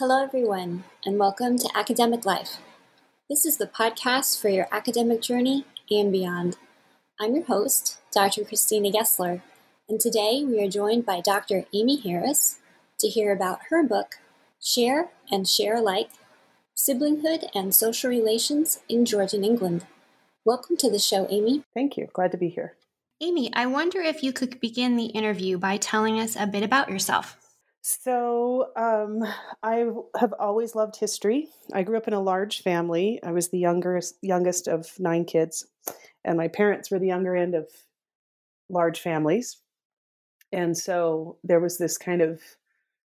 Hello, everyone, and welcome to Academic Life. This is the podcast for your academic journey and beyond. I'm your host, Dr. Christina Gessler, and today we are joined by Dr. Amy Harris to hear about her book, Share and Share Alike Siblinghood and Social Relations in Georgian England. Welcome to the show, Amy. Thank you. Glad to be here. Amy, I wonder if you could begin the interview by telling us a bit about yourself. So, um, I have always loved history. I grew up in a large family. I was the youngest youngest of nine kids, and my parents were the younger end of large families. And so there was this kind of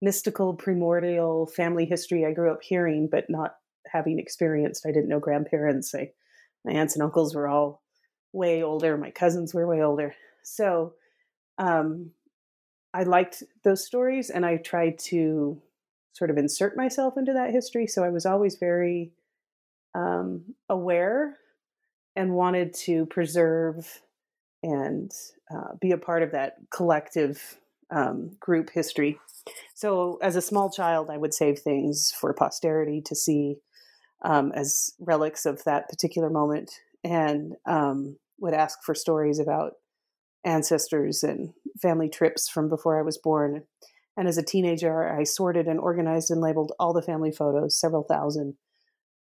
mystical, primordial family history I grew up hearing, but not having experienced. I didn't know grandparents. I, my aunts and uncles were all way older. My cousins were way older. So, um, I liked those stories and I tried to sort of insert myself into that history. So I was always very um, aware and wanted to preserve and uh, be a part of that collective um, group history. So as a small child, I would save things for posterity to see um, as relics of that particular moment and um, would ask for stories about ancestors and family trips from before I was born. And as a teenager, I sorted and organized and labeled all the family photos, several thousand,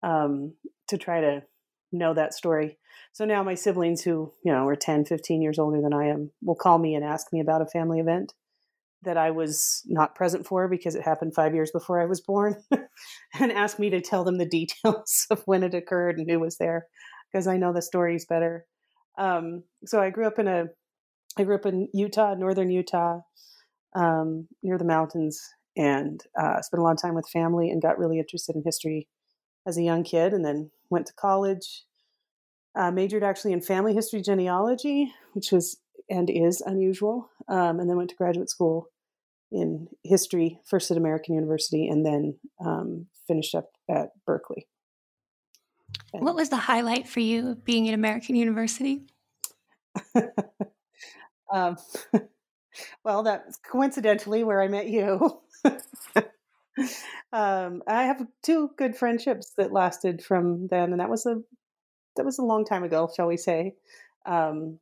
um, to try to know that story. So now my siblings, who, you know, are 10, 15 years older than I am, will call me and ask me about a family event that I was not present for because it happened five years before I was born and ask me to tell them the details of when it occurred and who was there because I know the stories better. Um, so I grew up in a I grew up in Utah, northern Utah, um, near the mountains, and uh, spent a lot of time with family and got really interested in history as a young kid, and then went to college. Uh, majored actually in family history genealogy, which was and is unusual, um, and then went to graduate school in history, first at American University, and then um, finished up at Berkeley. And what was the highlight for you being at American University? Um, well, that's coincidentally where I met you. um, I have two good friendships that lasted from then, and that was a that was a long time ago, shall we say? Um,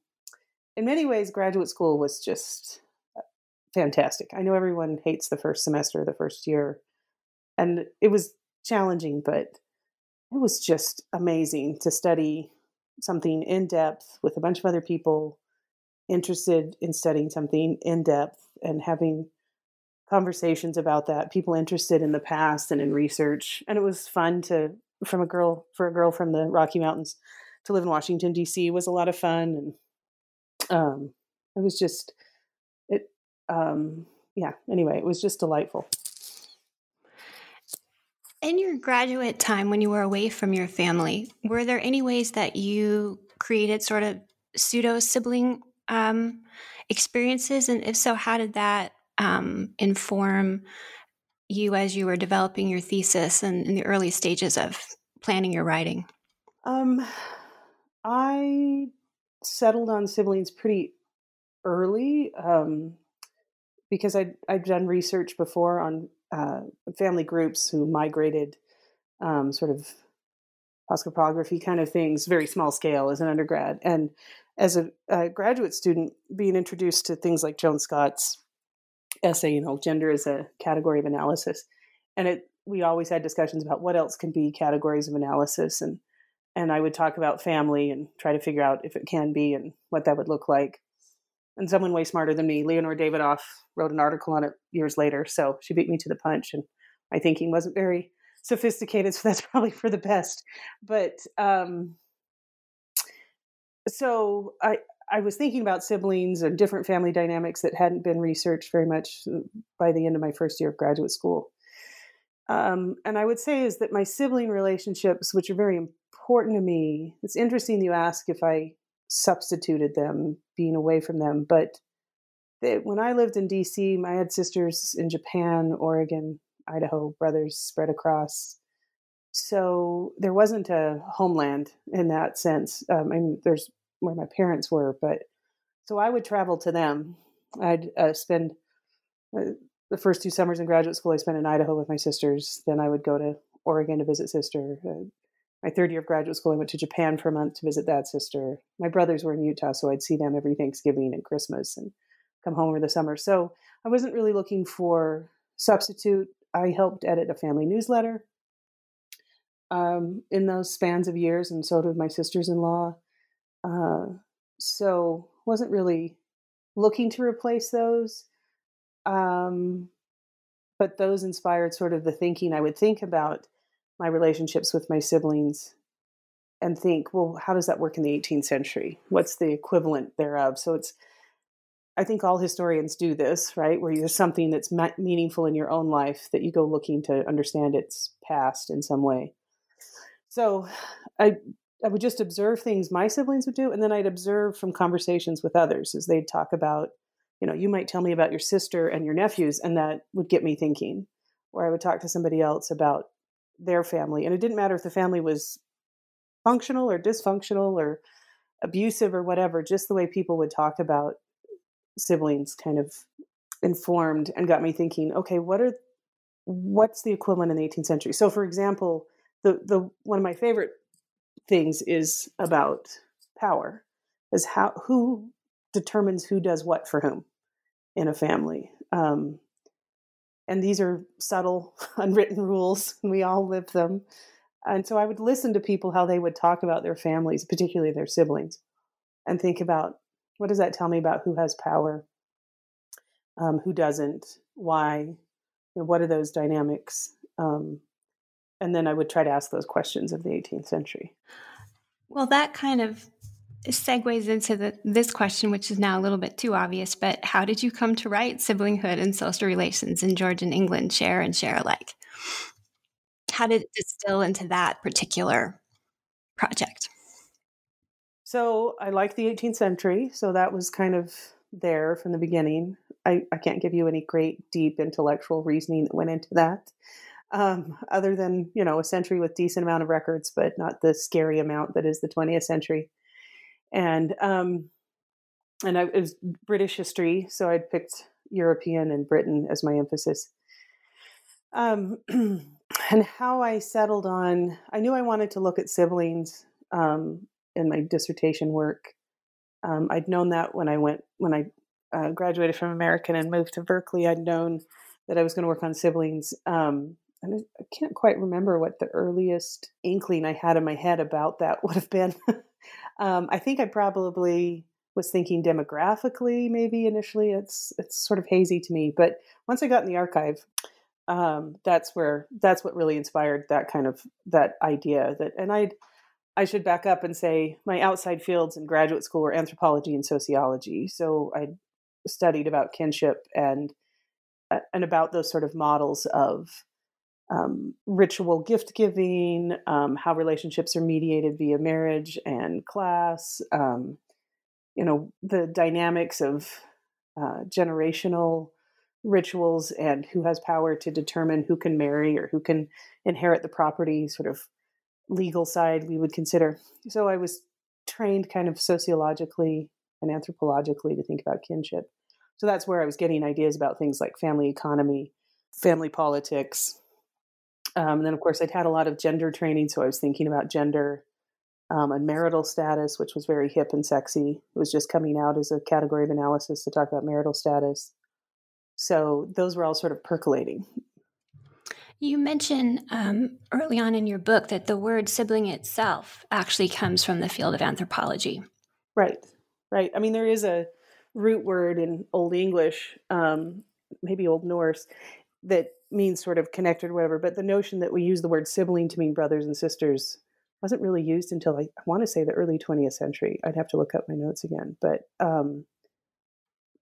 in many ways, graduate school was just uh, fantastic. I know everyone hates the first semester, the first year, and it was challenging, but it was just amazing to study something in depth with a bunch of other people interested in studying something in depth and having conversations about that people interested in the past and in research. And it was fun to from a girl for a girl from the rocky mountains to live in washington d.c was a lot of fun and um it was just it um yeah anyway it was just delightful. In your graduate time when you were away from your family were there any ways that you created sort of pseudo sibling um, experiences? And if so, how did that um, inform you as you were developing your thesis and in the early stages of planning your writing? Um, I settled on siblings pretty early um, because I'd, I'd done research before on uh, family groups who migrated um, sort of cosmography kind of things, very small scale as an undergrad. And as a, a, graduate student, being introduced to things like Joan Scott's essay, you know, gender as a category of analysis. And it we always had discussions about what else can be categories of analysis and and I would talk about family and try to figure out if it can be and what that would look like. And someone way smarter than me, Leonore Davidoff, wrote an article on it years later. So she beat me to the punch, and my thinking wasn't very sophisticated, so that's probably for the best. But um, so I I was thinking about siblings and different family dynamics that hadn't been researched very much uh, by the end of my first year of graduate school. Um, and I would say is that my sibling relationships, which are very important to me, it's interesting you ask if I substituted them, being away from them, but when I lived in DC, I had sisters in Japan, Oregon, Idaho, brothers spread across. So there wasn't a homeland in that sense. Um, I mean, there's where my parents were, but so I would travel to them. I'd uh, spend uh, the first two summers in graduate school. I spent in Idaho with my sisters. Then I would go to Oregon to visit sister. Uh, my third year of graduate school, I went to Japan for a month to visit that sister. My brothers were in Utah, so I'd see them every Thanksgiving and Christmas and come home over the summer. So I wasn't really looking for substitute. I helped edit a family newsletter um, in those spans of years, and so did my sisters in law. Uh, so wasn't really looking to replace those. Um, but those inspired sort of the thinking I would think about my relationships with my siblings and think, well, how does that work in the 18th century? What's the equivalent thereof? So it's, I think all historians do this, right? Where there's something that's meaningful in your own life that you go looking to understand its past in some way. So I I would just observe things my siblings would do, and then I'd observe from conversations with others as they'd talk about, you know, you might tell me about your sister and your nephews, and that would get me thinking. Or I would talk to somebody else about their family, and it didn't matter if the family was functional or dysfunctional or abusive or whatever, just the way people would talk about siblings kind of informed and got me thinking, okay, what are what's the equivalent in the 18th century? So for example, the the one of my favorite things is about power is how who determines who does what for whom in a family um, and these are subtle unwritten rules and we all live them and so i would listen to people how they would talk about their families particularly their siblings and think about what does that tell me about who has power um, who doesn't why you know, what are those dynamics um, and then I would try to ask those questions of the 18th century. Well, that kind of segues into the, this question, which is now a little bit too obvious. But how did you come to write siblinghood and social relations in Georgian England, share and share alike? How did it distill into that particular project? So I like the 18th century, so that was kind of there from the beginning. I, I can't give you any great, deep intellectual reasoning that went into that um, other than you know a century with decent amount of records, but not the scary amount that is the 20th century. And um, and I, it was British history, so I'd picked European and Britain as my emphasis. Um, and how I settled on, I knew I wanted to look at siblings um, in my dissertation work. Um, I'd known that when I went when I uh, graduated from American and moved to Berkeley. I'd known that I was going to work on siblings. Um, and I can't quite remember what the earliest inkling I had in my head about that would have been. um, I think I probably was thinking demographically, maybe initially. It's it's sort of hazy to me, but once I got in the archive, um, that's where that's what really inspired that kind of that idea. That and I I should back up and say my outside fields in graduate school were anthropology and sociology. So I studied about kinship and uh, and about those sort of models of um, ritual gift giving, um, how relationships are mediated via marriage and class, um, you know, the dynamics of uh, generational rituals and who has power to determine who can marry or who can inherit the property, sort of legal side we would consider. So I was trained kind of sociologically and anthropologically to think about kinship. So that's where I was getting ideas about things like family economy, family politics. Um, and then, of course, I'd had a lot of gender training. So I was thinking about gender um, and marital status, which was very hip and sexy. It was just coming out as a category of analysis to talk about marital status. So those were all sort of percolating. You mentioned um, early on in your book that the word sibling itself actually comes from the field of anthropology. Right, right. I mean, there is a root word in Old English, um, maybe Old Norse, that means sort of connected whatever. But the notion that we use the word sibling to mean brothers and sisters wasn't really used until I, I want to say the early 20th century. I'd have to look up my notes again, but um,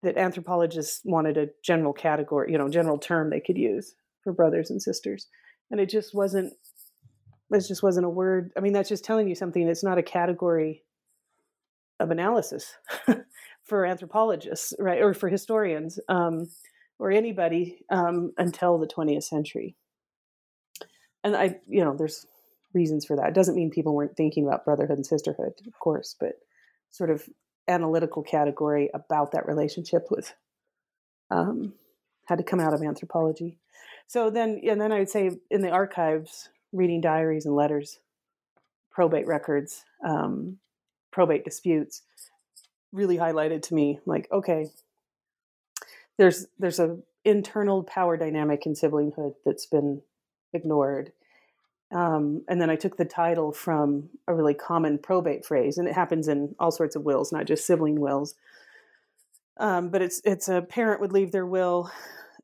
that anthropologists wanted a general category, you know, general term they could use for brothers and sisters, and it just wasn't. It just wasn't a word. I mean, that's just telling you something. It's not a category of analysis for anthropologists, right, or for historians, um, or anybody um, until the 20th century. And I, you know, there's reasons for that. It doesn't mean people weren't thinking about brotherhood and sisterhood, of course, but sort of analytical category about that relationship was um, had to come out of anthropology. So then, and then I would say in the archives, reading diaries and letters, probate records, um, probate disputes, really highlighted to me like, okay, there's there's a internal power dynamic in siblinghood that's been ignored um, and then I took the title from a really common probate phrase, and it happens in all sorts of wills, not just sibling wills. Um, but it's it's a parent would leave their will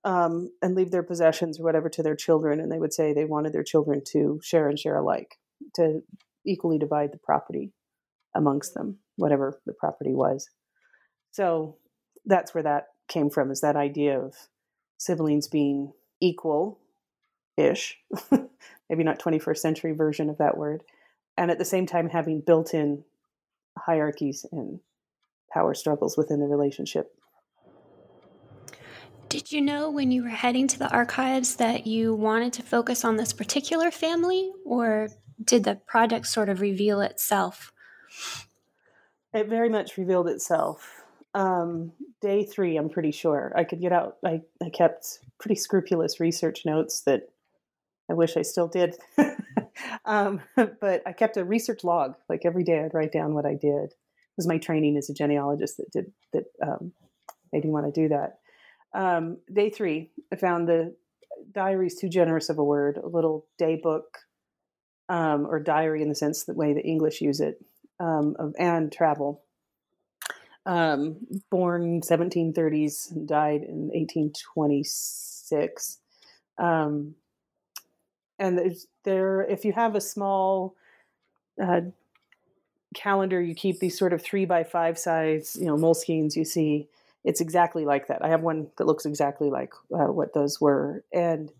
um, and leave their possessions or whatever to their children, and they would say they wanted their children to share and share alike, to equally divide the property amongst them, whatever the property was. So that's where that came from, is that idea of siblings being equal ish, maybe not 21st century version of that word, and at the same time having built in hierarchies and power struggles within the relationship. Did you know when you were heading to the archives that you wanted to focus on this particular family, or did the project sort of reveal itself? It very much revealed itself. Um, day three, I'm pretty sure I could get out. I, I kept pretty scrupulous research notes that I wish I still did. um, but I kept a research log. Like every day, I'd write down what I did. It was my training as a genealogist that did that um, made me want to do that. Um, day three, I found the diary is too generous of a word. A little day book um, or diary in the sense the way the English use it um, of Anne Travell. Um, born 1730s, died in 1826. Um, and there if you have a small uh, calendar you keep these sort of three by five size you know moleskines you see it's exactly like that. I have one that looks exactly like uh, what those were. And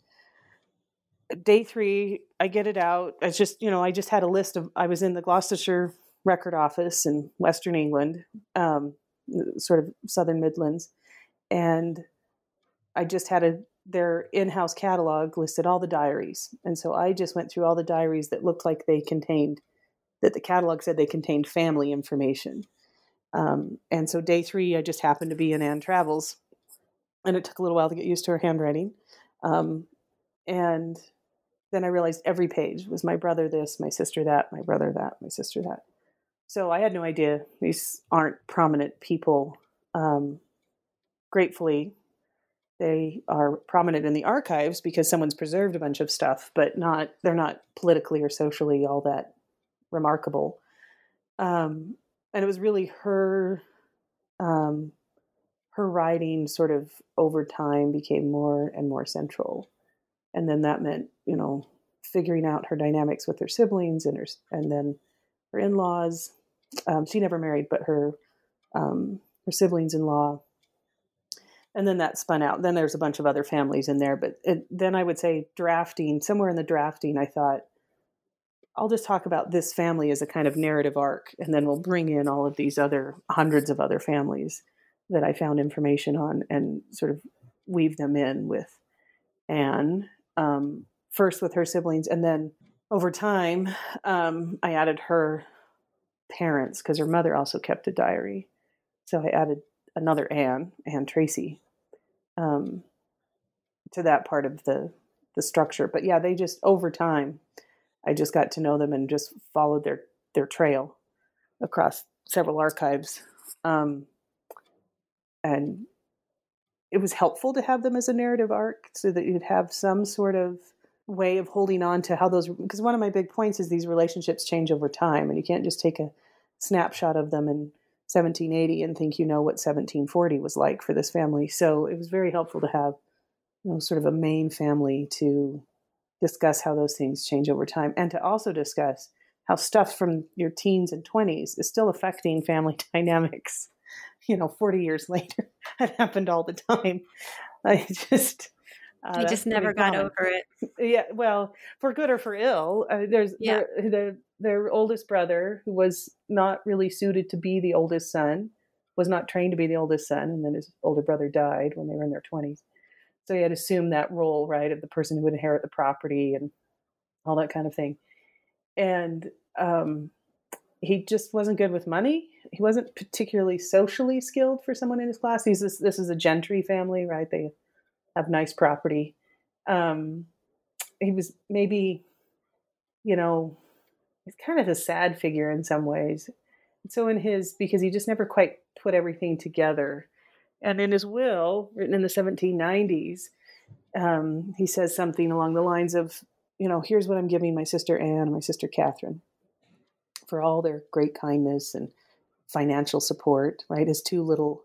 day three i get it out. It's just you know i just had a list of i was in the gloucestershire record office in western england um, sort of southern midlands. And i just had a their in-house catalog listed all the diaries. And so i just went through all the diaries that looked like they contained that the catalog said they contained family information. Um, and so day three i just happened to be in anne Travell's and it took a little while to get used to her handwriting. Um, and then i realized every page was my brother this my sister that my brother that my sister that so i had no idea these aren't prominent people um, gratefully they are prominent in the archives because someone's preserved a bunch of stuff, but not they're not politically or socially all that remarkable. Um, and it was really her um, her writing sort of over time became more and more central, and then that meant you know figuring out her dynamics with her siblings and her and then her in laws. Um, she never married, but her um, her siblings in law and then that spun out. Then there's a bunch of other families in there, but it, then I would say drafting somewhere in the drafting, I thought I'll just talk about this family as a kind of narrative arc, and then we'll bring in all of these other hundreds of other families that I found information on, and sort of weave them in with Anne, um, first with her siblings, and then over time, um, I added her parents because her mother also kept a diary. So I added another Anne, Anne Tracy, um, to that part of the the structure. But yeah, they just over time, I just got to know them and just followed their their trail across several archives, um, and it was helpful to have them as a narrative arc so that you'd have some sort of way of holding on to how those because one of my big points is these relationships change over time and you can't just take a snapshot of them in 1780 and think you know what 1740 was like for this family so it was very helpful to have you know sort of a main family to discuss how those things change over time and to also discuss how stuff from your teens and 20s is still affecting family dynamics you know 40 years later that happened all the time i just uh, I just never got over it. Yeah, well, for good or for ill. Uh, there's yeah. their their oldest brother, who was not really suited to be the oldest son, was not trained to be the oldest son, and then his older brother died when they were in their twenties. So he had assumed that role, right, of the person who would inherit the property and all that kind of thing. And um, he just wasn't good with money. He wasn't particularly socially skilled for someone in his class. He's this, this is a gentry family, right? They have nice property. Um, he was maybe, you know, he's kind of a sad figure in some ways. So in his, because he just never quite put everything together. And in his will, written in the 1790s, um, he says something along the lines of, you know, here's what I'm giving my sister Anne and my sister Catherine for all their great kindness and financial support, right? His two little,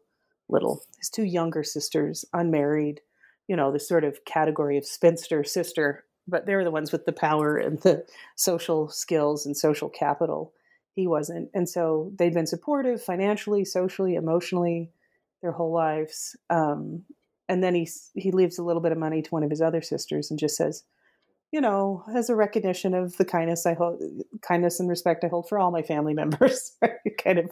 little, his two younger sisters, unmarried, you know, the sort of category of spinster sister, but they were the ones with the power and the social skills and social capital. He wasn't. And so they'd been supportive financially, socially, emotionally their whole lives. Um, and then he, he leaves a little bit of money to one of his other sisters and just says, you know, as a recognition of the kindness I hold, kindness and respect I hold for all my family members, kind of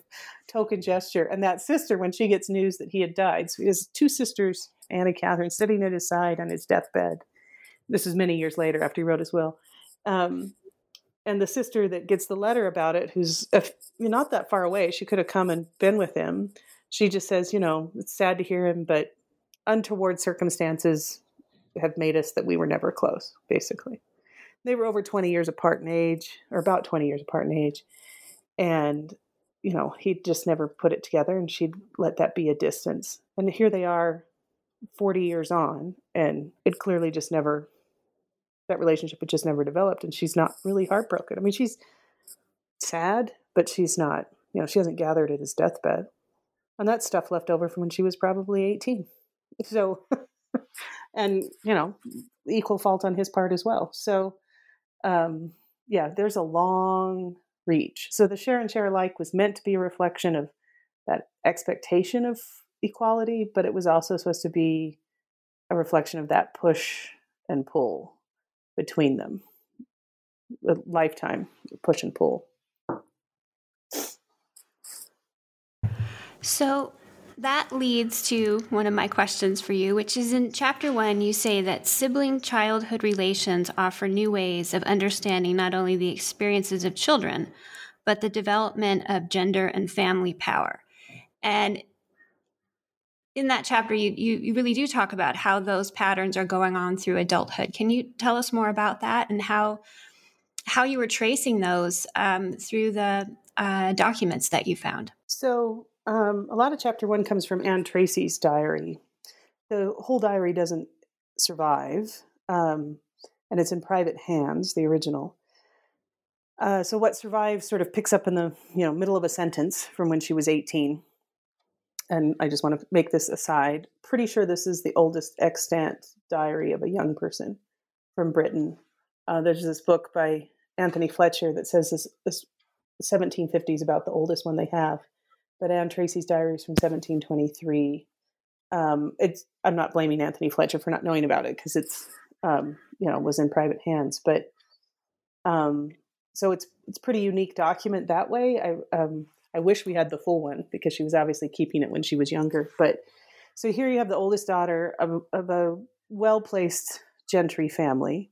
token gesture. And that sister, when she gets news that he had died, so has two sisters Anna Catherine sitting at his side on his deathbed. This is many years later after he wrote his will. Um, and the sister that gets the letter about it, who's not that far away, she could have come and been with him. She just says, you know, it's sad to hear him, but untoward circumstances have made us that we were never close, basically. They were over 20 years apart in age, or about 20 years apart in age. And, you know, he just never put it together and she'd let that be a distance. And here they are 40 years on and it clearly just never that relationship had just never developed and she's not really heartbroken. I mean she's sad but she's not you know she hasn't gathered at his deathbed. And that stuff left over from when she was probably 18 so and you know equal fault on his part as well. So um yeah there's a long reach. So the share and share alike was meant to be a reflection of that expectation of equality, but it was also supposed to be a reflection of that push and pull between them. A lifetime push and pull. So that leads to one of my questions for you, which is in chapter one, you say that sibling childhood relations offer new ways of understanding not only the experiences of children, but the development of gender and family power. And in that chapter, you, you, you really do talk about how those patterns are going on through adulthood. Can you tell us more about that and how how you were tracing those um, through the uh, documents that you found? So, um, a lot of chapter one comes from Anne Tracy's diary. The whole diary doesn't survive, um, and it's in private hands, the original. Uh, so, what survives sort of picks up in the you know middle of a sentence from when she was eighteen and I just want to make this aside. Pretty sure this is the oldest extant diary of a young person from Britain. Uh, there's this book by Anthony Fletcher that says this, this 1750s about the oldest one they have, but Anne Tracy's diary is from 1723. Um, it's I'm not blaming Anthony Fletcher for not knowing about it because it's um, you know was in private hands, but um, so it's it's pretty unique document that way. I um, I wish we had the full one because she was obviously keeping it when she was younger. But So here you have the oldest daughter of, of a well placed gentry family.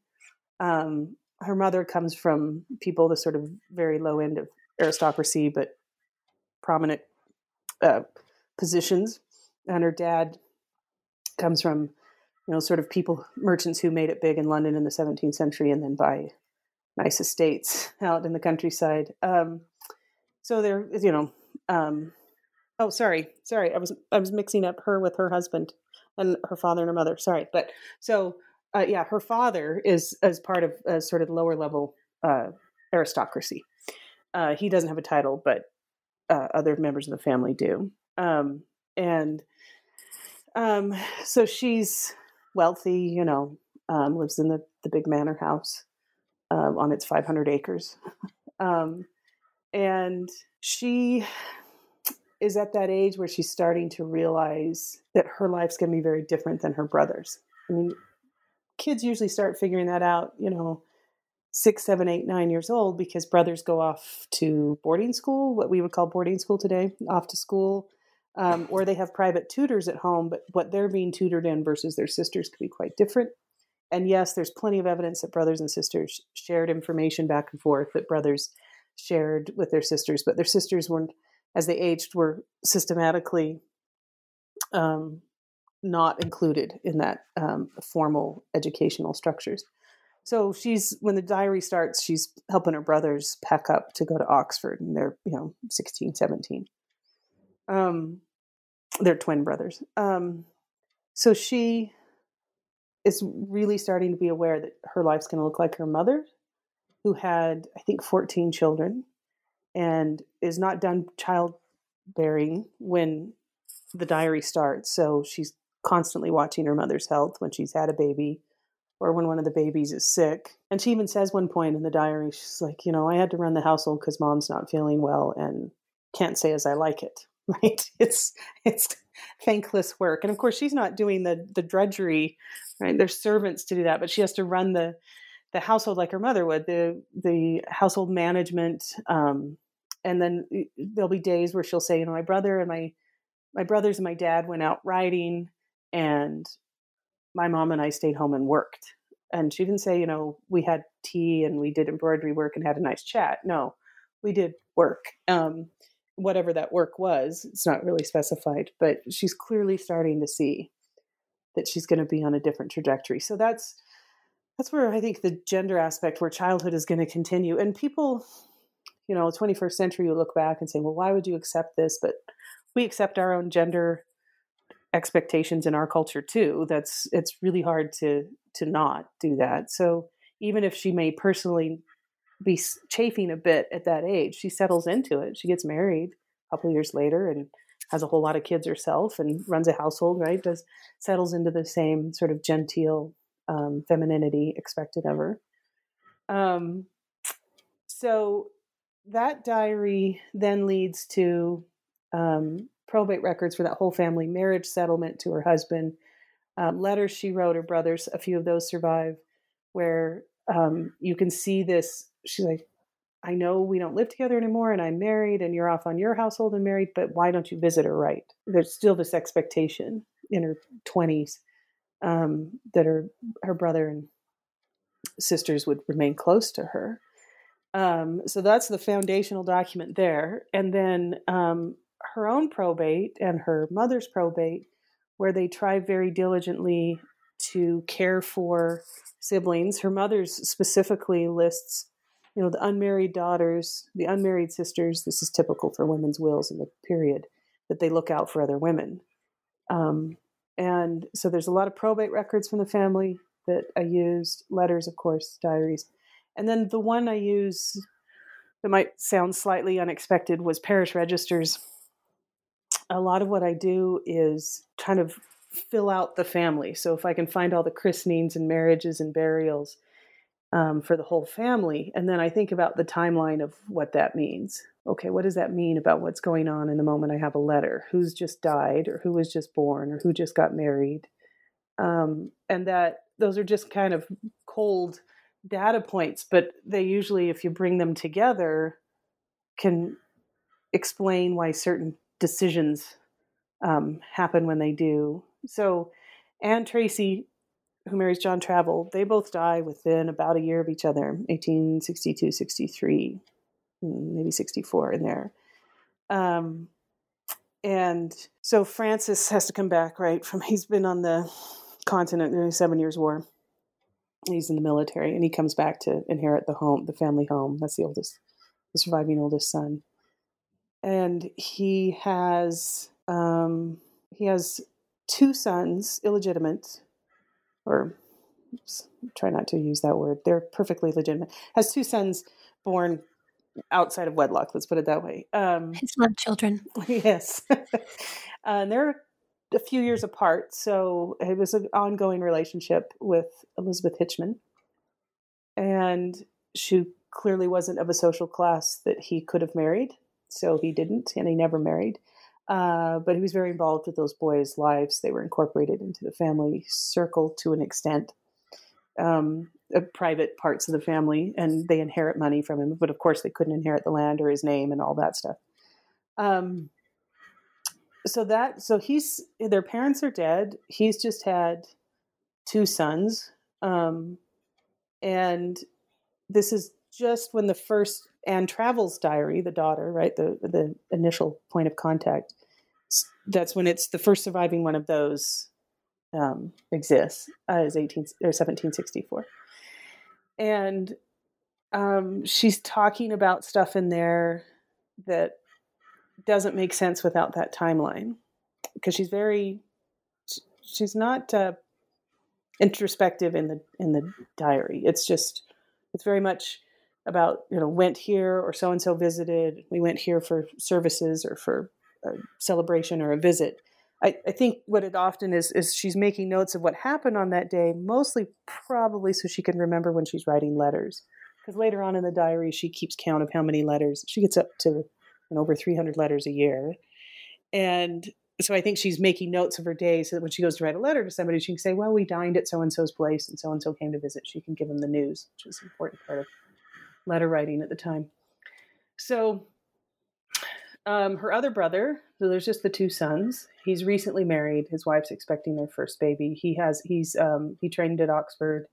Um, her mother comes from people the sort of very low end of aristocracy, but prominent uh, positions, and her dad comes from you know sort of people merchants who made it big in London in the 17th century and then buy nice estates out in the countryside. Um, so they're you know um, oh sorry sorry I was I was mixing up her with her husband and her father and her mother sorry but so uh, yeah her father is as part of a sort of lower level uh, aristocracy. Uh, he doesn't have a title, but uh, other members of the family do. Um, and um, so she's wealthy, you know, um, lives in the, the big manor house uh, on its 500 acres. And she is at that age where she's starting to realize that her life's going to be very different than her brother's. I mean, kids usually start figuring that out, you know, six, seven, eight, nine years old because brothers go off to boarding school, what we would call boarding school today, off to school, um, or they have private tutors at home, but what they're being tutored in versus their sisters could be quite different. And yes, there's plenty of evidence that brothers and sisters shared information back and forth that brothers shared with their sisters, but their sisters weren't, as they aged, were systematically um, not included in that um, formal educational structures. So she's when the diary starts, she's helping her brothers pack up to go to Oxford, and they're you know 16, 17. Um, they're twin brothers. Um, so she is really starting to be aware that her life's going to look like her mother, who had I think 14 children, and is not done childbearing when the diary starts. So she's constantly watching her mother's health when she's had a baby or when one of the babies is sick. And she even says one point in the diary, she's like, you know, I had to run the household because mom's not feeling well and can't say as I like it. Right? It's it's thankless work. And of course she's not doing the the drudgery, right? There's servants to do that, but she has to run the the household like her mother would, the the household management. Um, and then there'll be days where she'll say, you know, my brother and my my brothers and my dad went out riding and my mom and I stayed home and worked. And she didn't say, you know, we had tea and we did embroidery work and had a nice chat. No, we did work. Um, whatever that work was, it's not really specified, but she's clearly starting to see that she's going to be on a different trajectory. So that's that's where I think the gender aspect, where childhood is going to continue, and people, you know, 21st century, you look back and say, well, why would you accept this? But we accept our own gender expectations in our culture too. That's it's really hard to to not do that. So even if she may personally be chafing a bit at that age she settles into it. She gets married a couple years later and has a whole lot of kids herself and runs a household right? Does settles into the same sort of genteel um, femininity expected of her um, so that diary then leads to um, probate records for that whole family, marriage settlement to her husband, um, letters she wrote her brothers. A few of those survive, where um, you can see this. She's like, I know we don't live together anymore, and I'm married, and you're off on your household and married, but why don't you visit her right? There's still this expectation in her 20s um, that her her brother and sisters would remain close to her. Um, so that's the foundational document there. And then um, her own probate and her mother's probate, where they try very diligently to care for siblings. Her mother's specifically lists, you know, the unmarried daughters, the unmarried sisters. This is typical for women's wills in the period that they look out for other women. Um, and so there's a lot of probate records from the family that I used, letters, of course, diaries. And then the one I use that might sound slightly unexpected was parish registers a lot of what I do is kind of fill out the family. So if I can find all the christenings and marriages and burials um, for the whole family, and then I think about the timeline of what that means. Okay, what does that mean about what's going on in the moment I have a letter? Who's just died, or who was just born, or who just got married? Um, and that those are just kind of cold data points, but they usually, if you bring them together, can explain why certain decisions um, happen when they do. So, Anne Tracy, who marries John Travell, they both die within about a year of each other 1862, 63, mm, maybe 64 in there. Um, and so Francis has to come back, right? From he's been on the continent during the Seven Years' War. He's in the military, and he comes back to inherit the home, the family home. That's the oldest, the surviving oldest son. And he has um, he has two sons, illegitimate, or try not to use that word. They're perfectly legitimate. Has two sons born outside of wedlock. Let's put it that way. Um, His love children. Yes, uh, and they're a few years apart, so it was an ongoing relationship with Elizabeth Hitchman, and she clearly wasn't of a social class that he could have married, so he didn't, and he never married. Uh, but he was very involved with those boys' lives. They were incorporated into the family circle to an extent, um, uh, private parts of the family, and they inherit money from him. But of course, they couldn't inherit the land or his name and all that stuff. Um, so that so he's their parents are dead. He's just had two sons, um, and this is just when the first Anne Travell's diary, the daughter, right, the the initial point of contact. That's when it's the first surviving one of those um, exists uh, is eighteen or seventeen sixty four, and um, she's talking about stuff in there that doesn't make sense without that timeline because she's very she's not uh, introspective in the in the diary. It's just it's very much about you know went here or so and so visited. We went here for services or for a celebration or a visit. I, I think what it often is is she's making notes of what happened on that day, mostly probably so she can remember when she's writing letters. Because later on in the diary, she keeps count of how many letters she gets up to and over 300 letters a year. And so I think she's making notes of her day so that when she goes to write a letter to somebody, she can say, Well, we dined at so and so's place and so and so came to visit. She can give them the news, which is an important part of letter writing at the time. So um, her other brother, so there's just the two sons. He's recently married. His wife's expecting their first baby. He has he's um, he trained at Oxford.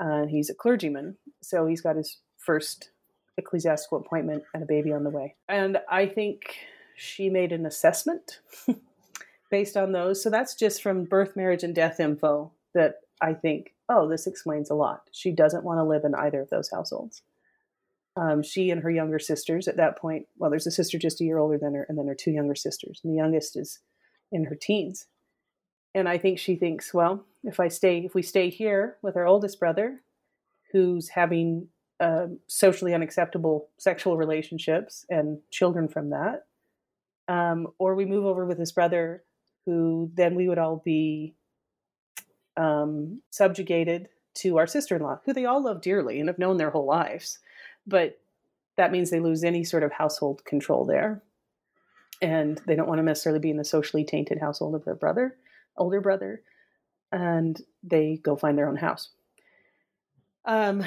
Uh, he's a clergyman, so he's got his first ecclesiastical appointment and a baby on the way. And I think she made an assessment based on those. So that's just from birth, marriage, and death info that I think, oh, this explains a lot. She doesn't want to live in either of those households. Um, she and her younger sisters at that point, well, there's a sister just a year older than her, and then her two younger sisters. And the youngest is in her teens. And I think she thinks, well, if I stay, if we stay here with our oldest brother, who's having uh, socially unacceptable sexual relationships and children from that, um, or we move over with his brother, who then we would all be um, subjugated to our sister-in-law, who they all love dearly and have known their whole lives, but that means they lose any sort of household control there, and they don't want to necessarily be in the socially tainted household of their brother, older brother, and they go find their own house. Um,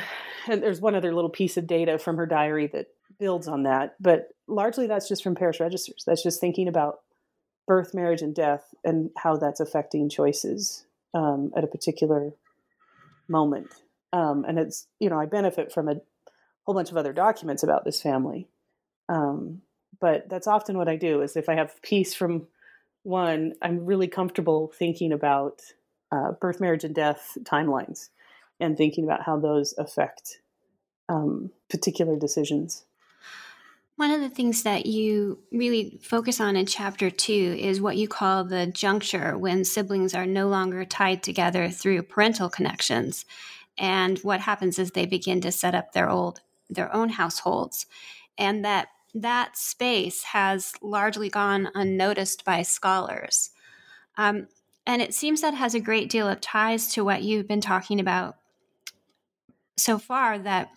and there's one other little piece of data from her diary that builds on that, but largely that's just from parish registers. That's just thinking about birth, marriage, and death and how that's affecting choices um, at a particular moment. Um, and it's, you know, I benefit from a whole bunch of other documents about this family. Um, but that's often what I do is if I have peace from one, I'm really comfortable thinking about uh, birth, marriage, and death timelines and thinking about how those affect um, particular decisions. One of the things that you really focus on in chapter two is what you call the juncture when siblings are no longer tied together through parental connections. And what happens is they begin to set up their old their own households. And that that space has largely gone unnoticed by scholars. Um, and it seems that has a great deal of ties to what you've been talking about so far that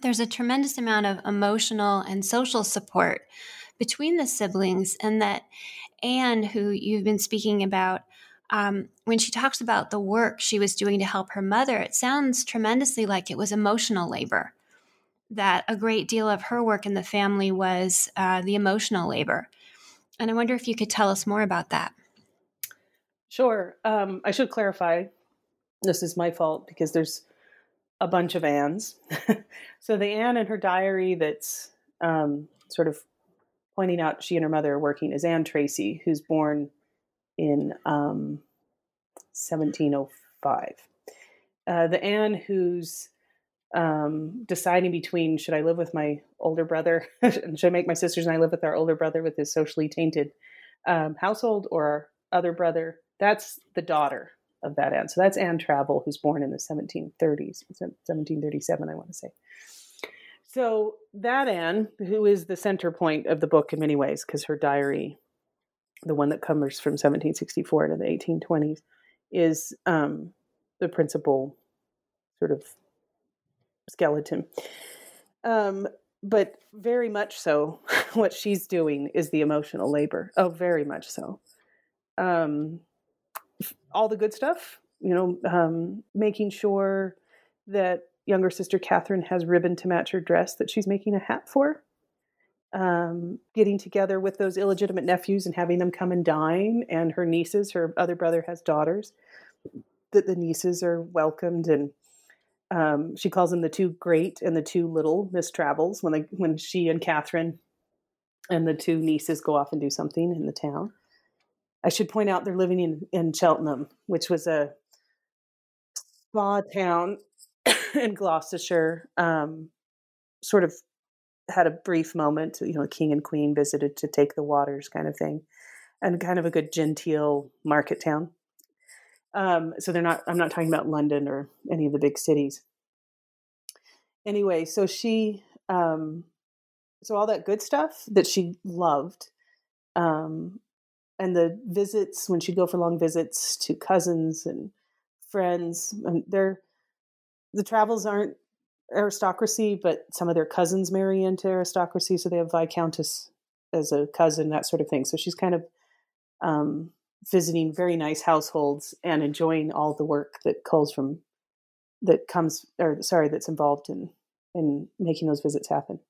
there's a tremendous amount of emotional and social support between the siblings, and that Anne, who you've been speaking about, um, when she talks about the work she was doing to help her mother, it sounds tremendously like it was emotional labor. That a great deal of her work in the family was uh, the emotional labor. And I wonder if you could tell us more about that. Sure. Um, I should clarify this is my fault because there's a bunch of Annes. so the Anne in her diary that's um, sort of pointing out she and her mother are working is Anne Tracy, who's born in um, 1705. Uh, the Anne who's um, deciding between should I live with my older brother and should I make my sisters and I live with our older brother with his socially tainted um, household or our other brother, that's the daughter of that Anne. So that's Anne Travell, who's born in the 1730s, 1737, I want to say. So that Anne, who is the center point of the book in many ways, because her diary, the one that covers from 1764 to the 1820s, is um, the principal sort of skeleton. Um, but very much so, what she's doing is the emotional labor. Oh, very much so. Um, all the good stuff, you know, um, making sure that younger sister Catherine has ribbon to match her dress that she's making a hat for. Um, getting together with those illegitimate nephews and having them come and dine, and her nieces, her other brother has daughters, that the nieces are welcomed and um, she calls them the two great and the two little Miss Travells when they when she and Catherine and the two nieces go off and do something in the town. I should point out they're living in, in Cheltenham, which was a spa town in Gloucestershire. Um, sort of had a brief moment, you know, king and queen visited to take the waters, kind of thing, and kind of a good genteel market town. Um, so they're not. I'm not talking about London or any of the big cities. Anyway, so she, um, so all that good stuff that she loved, um, and the visits when she'd go for long visits to cousins and friends and they're the Travells aren't aristocracy but some of their cousins marry into aristocracy so they have viscountess as a cousin that sort of thing so she's kind of um, visiting very nice households and enjoying all the work that calls from that comes or sorry that's involved in in making those visits happen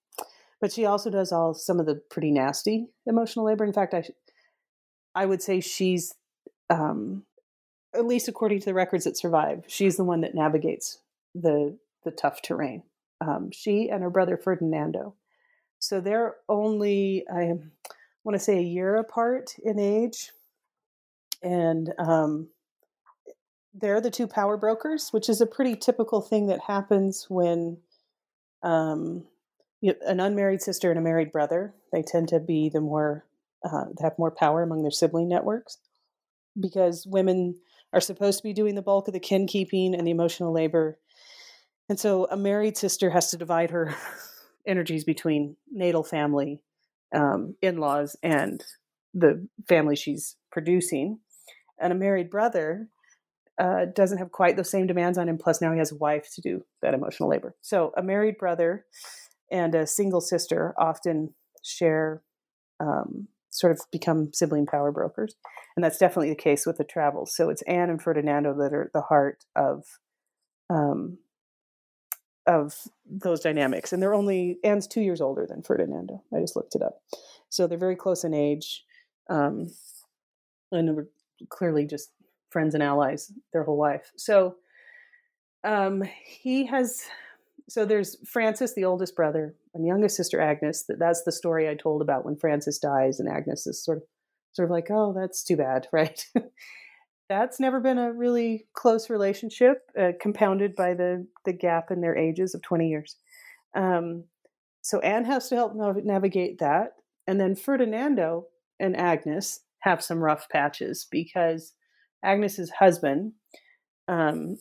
but she also does all some of the pretty nasty emotional labor in fact i I would say she's, um, at least according to the records that survive, she's the one that navigates the the tough terrain. Um, she and her brother Ferdinando. So they're only, I want to say, a year apart in age, and um, they're the two power brokers, which is a pretty typical thing that happens when um, you, an unmarried sister and a married brother. They tend to be the more uh, have more power among their sibling networks because women are supposed to be doing the bulk of the kin keeping and the emotional labor. And so a married sister has to divide her energies between natal family, um, in laws, and the family she's producing. And a married brother uh, doesn't have quite those same demands on him. Plus, now he has a wife to do that emotional labor. So, a married brother and a single sister often share um, sort of become sibling power brokers. And that's definitely the case with the Travells. So it's Anne and Ferdinando that are the heart of um, of those dynamics. And they're only Anne's two years older than Ferdinando. I just looked it up. So they're very close in age. Um, and clearly just friends and allies their whole life. So um, he has so there's Francis, the oldest brother, and youngest sister Agnes. That that's the story I told about when Francis dies, and Agnes is sort of sort of like, oh, that's too bad, right? that's never been a really close relationship, uh, compounded by the the gap in their ages of twenty years. Um, so Anne has to help nav- navigate that, and then Ferdinando and Agnes have some rough patches because Agnes's husband, um,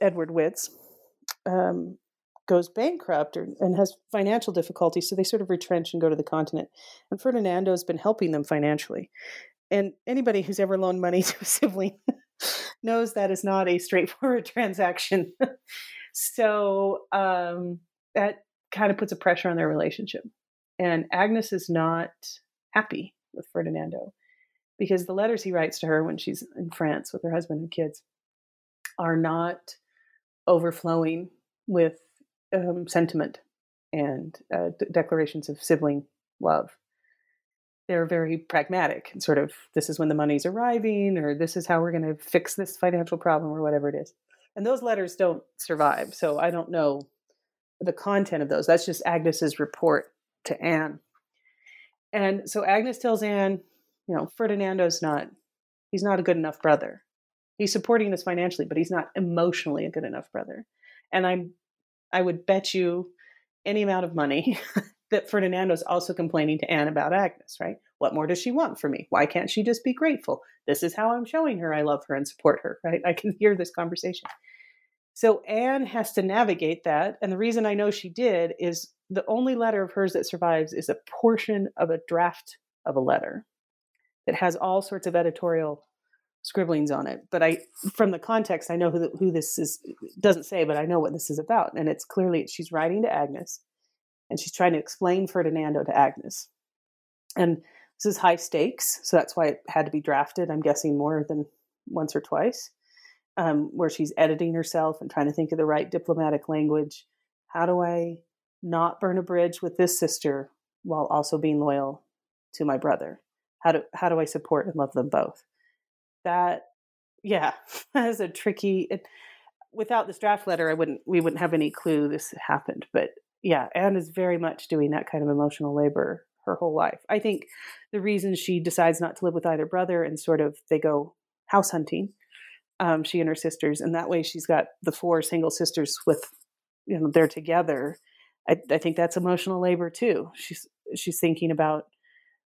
Edward Witts, um, goes bankrupt or, and has financial difficulties, so they sort of retrench and go to the continent. And Ferdinando has been helping them financially. And anybody who's ever loaned money to a sibling knows that is not a straightforward transaction. so um, that kind of puts a pressure on their relationship. And Agnes is not happy with Ferdinando because the letters he writes to her when she's in France with her husband and kids are not overflowing with um, sentiment and uh, d- declarations of sibling love. they're very pragmatic and sort of this is when the money's arriving or this is how we're going to fix this financial problem or whatever it is. And those letters don't survive. So I don't know the content of those. That's just Agnes's report to Anne. And so Agnes tells Anne, you know, Ferdinando's not, he's not a good enough brother. He's supporting us financially, but he's not emotionally a good enough brother. And I'm, I would bet you any amount of money that Ferdinando's also complaining to Anne about Agnes, right? What more does she want from me? Why can't she just be grateful? This is how I'm showing her I love her and support her, right? I can hear this conversation. So Anne has to navigate that. And the reason I know she did is the only letter of hers that survives is a portion of a draft of a letter that has all sorts of editorial scribblings on it. But I, from the context, I know who, who this is. Doesn't say, but I know what this is about, and it's clearly she's writing to Agnes, and she's trying to explain Ferdinando to Agnes, and this is high stakes, so that's why it had to be drafted. I'm guessing more than once or twice, um, where she's editing herself and trying to think of the right diplomatic language. How do I not burn a bridge with this sister while also being loyal to my brother? How do how do I support and love them both? That yeah, that is a tricky. It, without this draft letter, I wouldn't we wouldn't have any clue this happened. But yeah, Anne is very much doing that kind of emotional labor her whole life. I think the reason she decides not to live with either brother and sort of they go house hunting, um, she and her sisters, and that way she's got the four single sisters with you know they're together I, I think that's emotional labor too. She's she's thinking about,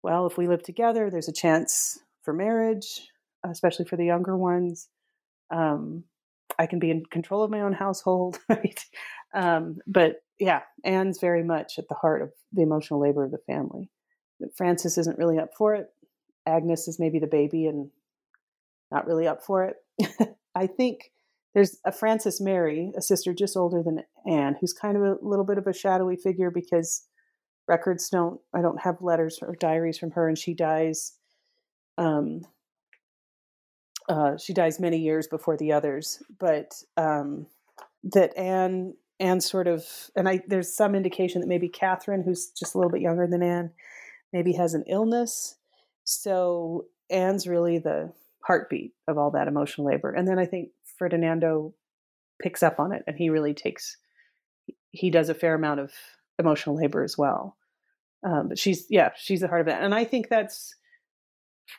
well, if we live together, there's a chance for marriage, especially for the younger ones. Um, I can be in control of my own household, right? Um, but yeah, Anne's very much at the heart of the emotional labor of the family. Francis isn't really up for it. Agnes is maybe the baby and not really up for it. I think there's a Frances Mary, a sister just older than Anne, who's kind of a little bit of a shadowy figure because records don't, I don't have letters or diaries from her, and she dies. Um, uh, she dies many years before the others, but um, that Anne, Anne sort of, and I, there's some indication that maybe Catherine, who's just a little bit younger than Anne, maybe has an illness. So Anne's really the heartbeat of all that emotional labor. And then I think Ferdinando picks up on it and he really takes he does a fair amount of emotional labor as well. Um, but she's yeah, she's the heart of it. And I think that's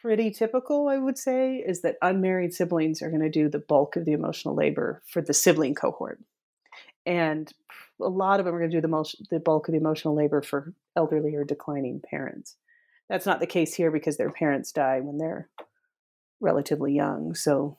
pretty typical, I would say, is that unmarried siblings are going to do the bulk of the emotional labor for the sibling cohort. And a lot of them are going to do the most the bulk of the emotional labor for elderly or declining parents. That's not the case here because their parents die when they're relatively young. So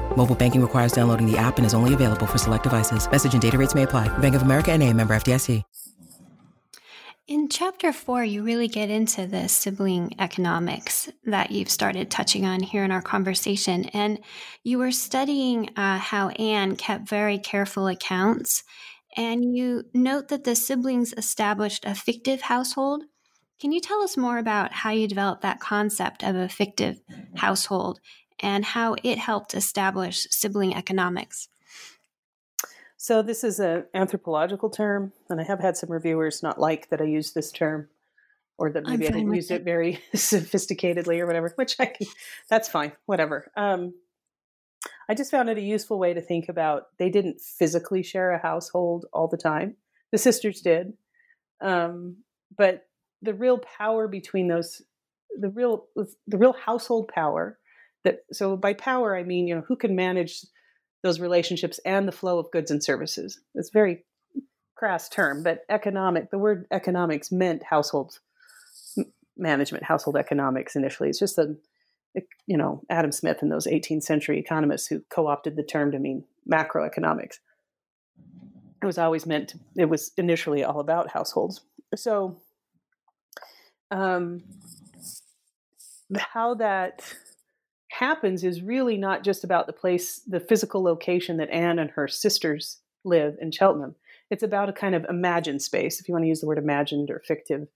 Mobile banking requires downloading the app and is only available for select devices. Message and data rates may apply. Bank of America and member FDIC. In chapter four, you really get into the sibling economics that you've started touching on here in our conversation. And you were studying uh, how Anne kept very careful accounts. And you note that the siblings established a fictive household. Can you tell us more about how you developed that concept of a fictive household and how it helped establish sibling economics. So this is an anthropological term, and I have had some reviewers not like that I use this term, or that maybe I didn't use it. it very sophisticatedly or whatever. Which I can, that's fine, whatever. Um, I just found it a useful way to think about. They didn't physically share a household all the time. The sisters did, um, but the real power between those, the real the real household power that so by power i mean you know who can manage those relationships and the flow of goods and services. It's very crass term but economic the word economics meant household management household economics initially. It's just a you know adam smith and those 18th century economists who co-opted the term to mean macroeconomics. It was always meant it was initially all about households. So um, how that happens is really not just about the place, the physical location that Anne and her sisters live in Cheltenham. It's about a kind of imagined space, if you want to use the word imagined or fictive,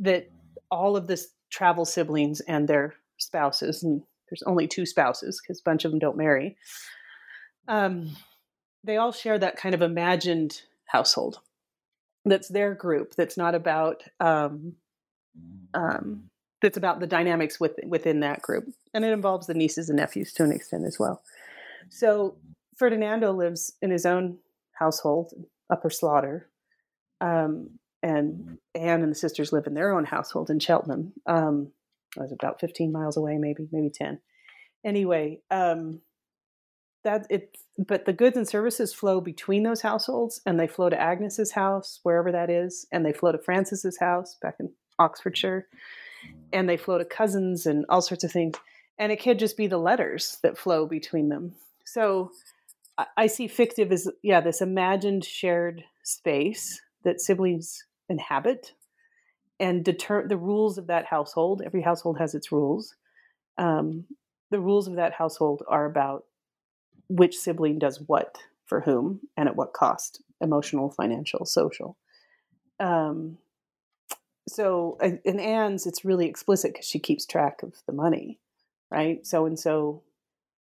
that all of this Travell siblings and their spouses, and there's only two spouses because a bunch of them don't marry, um, they all share that kind of imagined household. That's their group. That's not about um, um, that's about the dynamics with, within that group, and it involves the nieces and nephews to an extent as well. So Ferdinando lives in his own household, Upper Slaughter, um, and Anne and the sisters live in their own household in Cheltenham. Um, I was about 15 miles away, maybe, maybe 10. Anyway, um, that it, but the goods and services flow between those households, and they flow to Agnes's house, wherever that is, and they flow to Francis's house back in Oxfordshire, and they flow to cousins and all sorts of things. And it could just be the letters that flow between them. So I see fictive as yeah, this imagined shared space that siblings inhabit and deter the rules of that household. Every household has its rules. Um, the rules of that household are about which sibling does what for whom and at what cost emotional, financial, social. Um, so in Anne's, it's really explicit because she keeps track of the money, right? So and so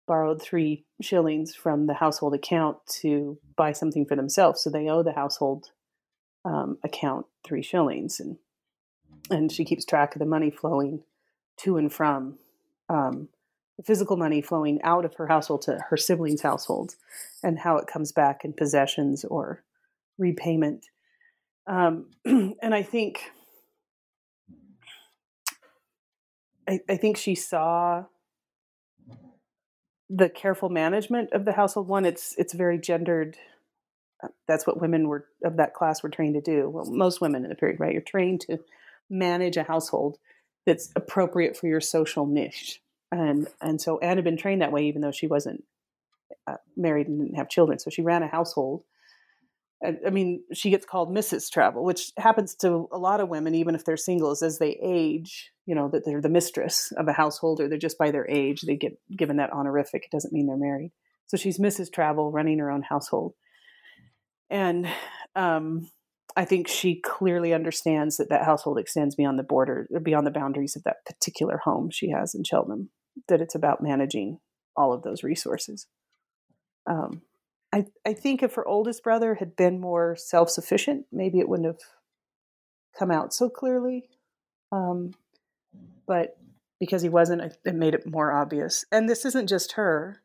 borrowed three shillings from the household account to buy something for themselves, so they owe the household um, account three shillings, and and she keeps track of the money flowing to and from um, the physical money flowing out of her household to her siblings' households, and how it comes back in possessions or repayment. Um, and I think, I, I think she saw the careful management of the household. One, it's it's very gendered uh, that's what women were of that class were trained to do. Well, most women in the period, right? You're trained to manage a household that's appropriate for your social niche, and and so Anne had been trained that way, even though she wasn't uh, married and didn't have children. So she ran a household. I, I mean, she gets called Mrs. Travell, which happens to a lot of women, even if they're singles, as they age. You know that they're the mistress of a household, or they're just by their age they get given that honorific. It doesn't mean they're married. So she's Mrs. Travell, running her own household and um, I think she clearly understands that that household extends beyond the border, beyond the boundaries of that particular home she has in Cheltenham. That it's about managing all of those resources. Um, I I think if her oldest brother had been more self sufficient, maybe it wouldn't have come out so clearly. Um, but because he wasn't, it made it more obvious. And this isn't just her.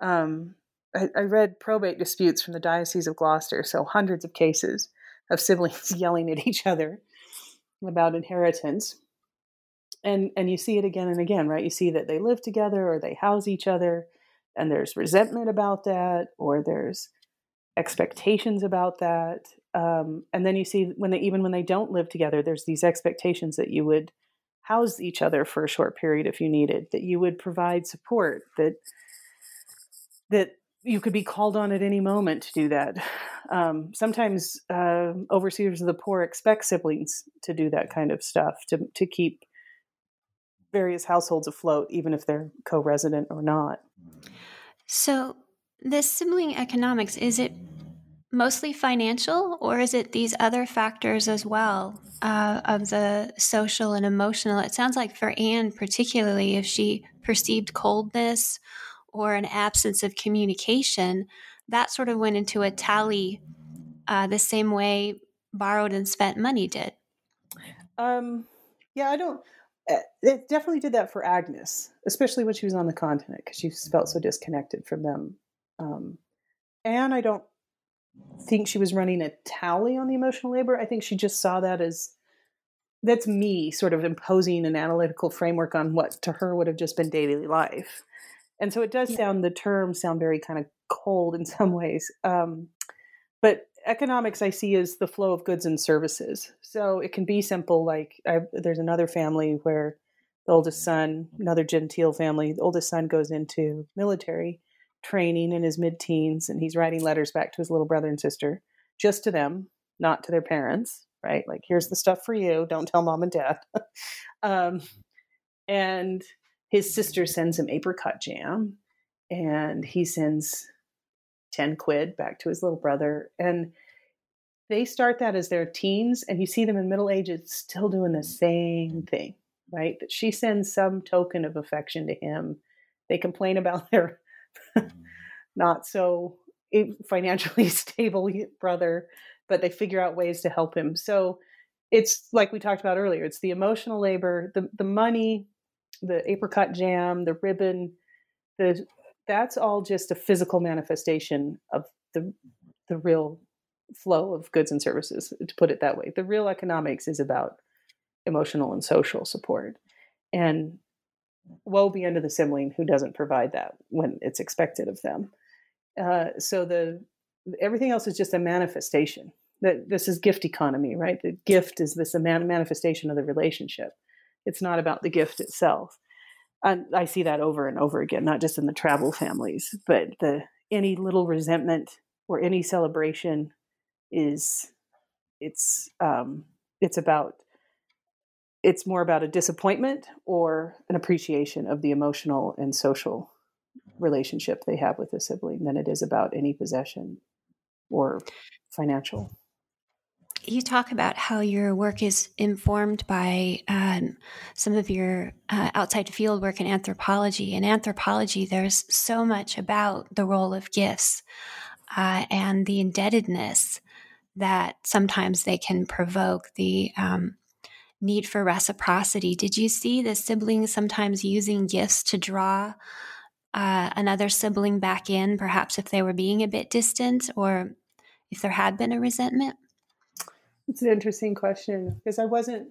Um, I, I read probate disputes from the Diocese of Gloucester, so hundreds of cases of siblings yelling at each other about inheritance. And and you see it again and again, right? You see that they live together or they house each other, and there's resentment about that, or there's expectations about that. Um, and then you see when they even when they don't live together, there's these expectations that you would house each other for a short period if you needed, that you would provide support, that that you could be called on at any moment to do that. Um, sometimes uh, overseers of the poor expect siblings to do that kind of stuff to to keep various households afloat, even if they're co-resident or not. So, this sibling economics is it mostly financial, or is it these other factors as well uh, of the social and emotional? It sounds like for Anne, particularly, if she perceived coldness or an absence of communication, that sort of went into a tally uh, the same way borrowed and spent money did. Um, yeah, I don't. Eh, it definitely did that for Agnes, especially when she was on the continent because she felt so disconnected from them. Um, I don't think she was running a tally on the emotional labor. I think she just saw that as that's me sort of imposing an analytical framework on what to her would have just been daily life. And so it does sound, the terms sound very kind of cold in some ways. Um, but economics I see is the flow of goods and services. So it can be simple, like I've, there's another family where the oldest son, another genteel family, the oldest son goes into military training in his mid teens and he's writing letters back to his little brother and sister, just to them, not to their parents, right? Like, here's the stuff for you. Don't tell mom and dad. um, And his sister sends him apricot jam, and he sends 10 quid back to his little brother. And they start that as their teens, and you see them in middle ages still doing the same thing, right? That she sends some token of affection to him. They complain about their Mm-hmm. not so financially stable brother, but they figure out ways to help him. So it's like we talked about earlier it's the emotional labor, the, the money, the apricot jam, the ribbon, the that's all just a physical manifestation of the the real flow of goods and services to put it that way. The real economics is about emotional and social support. And woe be unto the sibling who doesn't provide that when it's expected of them. Uh, so the everything else is just a manifestation. That this is gift economy right? The gift is this manifestation of the relationship. It's not about the gift itself. And I see that over and over again, not just in the Travell families, but the any little resentment or any celebration is it's um, it's about it's more about a disappointment or an appreciation of the emotional and social relationship they have with a sibling than it is about any possession or financial you talk about how your work is informed by um, some of your uh, outside field work in anthropology. In anthropology, there's so much about the role of gifts uh, and the indebtedness that sometimes they can provoke, the um, need for reciprocity. Did you see the siblings sometimes using gifts to draw uh, another sibling back in, perhaps if they were being a bit distant or if there had been a resentment? It's an interesting question because I wasn't,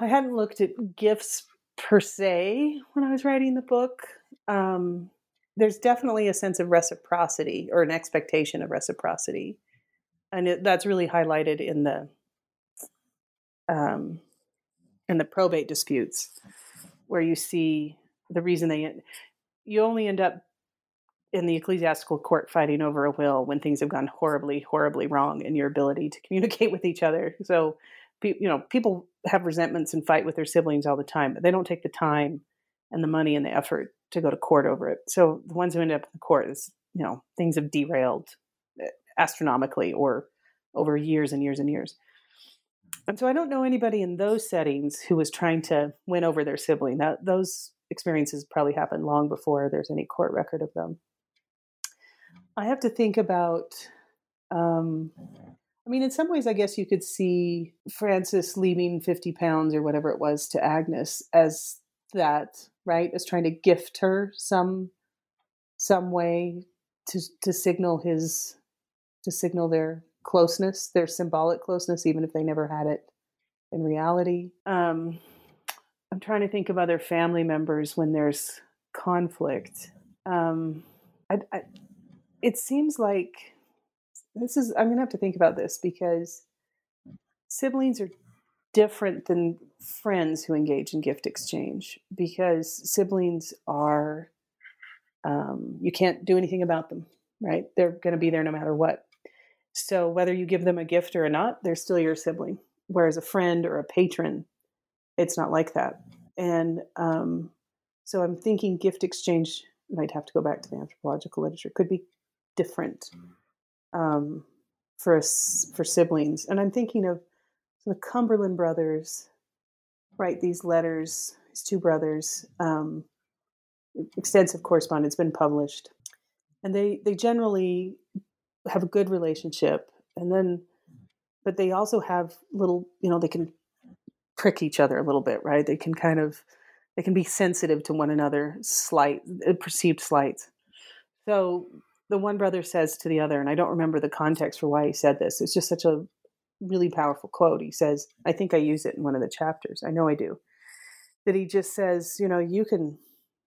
I hadn't looked at gifts per se when I was writing the book. Um, there's definitely a sense of reciprocity or an expectation of reciprocity, and it, that's really highlighted in the um, in the probate disputes, where you see the reason they you only end up in the ecclesiastical court fighting over a will when things have gone horribly, horribly wrong in your ability to communicate with each other. So, you know, people have resentments and fight with their siblings all the time, but they don't take the time and the money and the effort to go to court over it. So the ones who end up in the court is, you know, things have derailed eh, astronomically or over years and years and years. And so I don't know anybody in those settings who was trying to win over their sibling. That those experiences probably happened long before there's any court record of them. I have to think about. Um, I mean, in some ways, I guess you could see Francis leaving 50 pounds or whatever it was to Agnes as that, right? As trying to gift her some some way to to signal his to signal their closeness, their symbolic closeness, even if they never had it in reality. Um, I'm trying to think of other family members when there's conflict. Um, I, I, it seems like this is i'm going to have to think about this because siblings are different than friends who engage in gift exchange because siblings are um, you can't do anything about them right they're going to be there no matter what so whether you give them a gift or not they're still your sibling whereas a friend or a patron it's not like that and um, so i'm thinking gift exchange might have to go back to the anthropological literature could be different um, for for siblings. And I'm thinking of the Cumberland brothers write these letters. These two brothers, um, extensive correspondence, been published, and they they generally have a good relationship. And then, but they also have little, you know, they can prick each other a little bit, right? They can kind of they can be sensitive to one another, slight uh, perceived slights. So the one brother says to the other, and I don't remember the context for why he said this. It's just such a really powerful quote. He says, I think I use it in one of the chapters. I know I do. That he just says, you know, you can,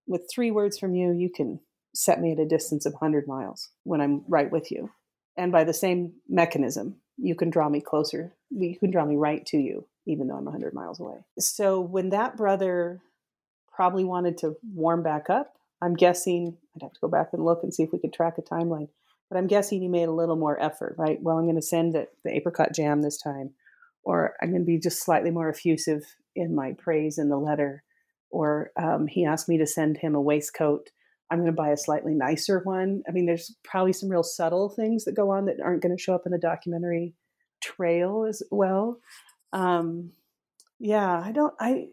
with three words from you, you can set me at a distance of 100 miles when I'm right with you. And by the same mechanism, you can draw me closer. You can draw me right to you, even though I'm 100 miles away. So when that brother probably wanted to warm back up, I'm guessing I'd have to go back and look and see if we could track a timeline. But I'm guessing he made a little more effort, right? Well, I'm going to send it, the apricot jam this time, or I'm going to be just slightly more effusive in my praise in the letter, or um, he asked me to send him a waistcoat. I'm going to buy a slightly nicer one. I mean, there's probably some real subtle things that go on that aren't going to show up in the documentary trail as well. Um, yeah, I don't. I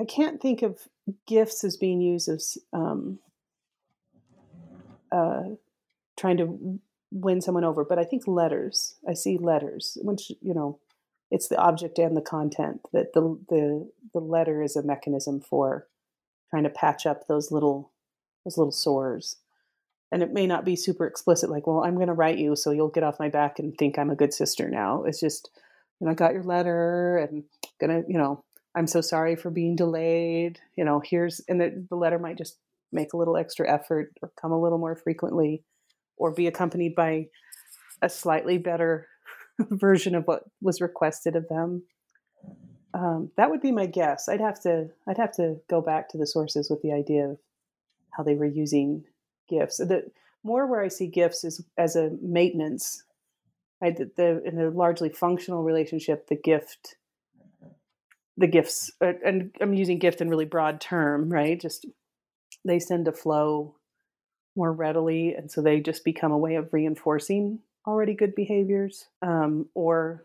I can't think of gifts as being used as um, uh, trying to win someone over, but I think letters. I see letters, which you know, it's the object and the content. That the the the letter is a mechanism for trying to patch up those little those little sores. And it may not be super explicit, like, well, I'm going to write you so you'll get off my back and think I'm a good sister now. It's just, you know, I got your letter and gonna, you know, I'm so sorry for being delayed. You know, here's, and the, the letter might just make a little extra effort or come a little more frequently or be accompanied by a slightly better version of what was requested of them. Um, that would be my guess. I'd have to I'd have to go back to the sources with the idea of how they were using gifts. The more where I see gifts is as a maintenance. I, the, the in a largely functional relationship, the gift the gifts, uh, and I'm using gift in really broad term, right? Just they tend to flow more readily, and so they just become a way of reinforcing already good behaviors, um, or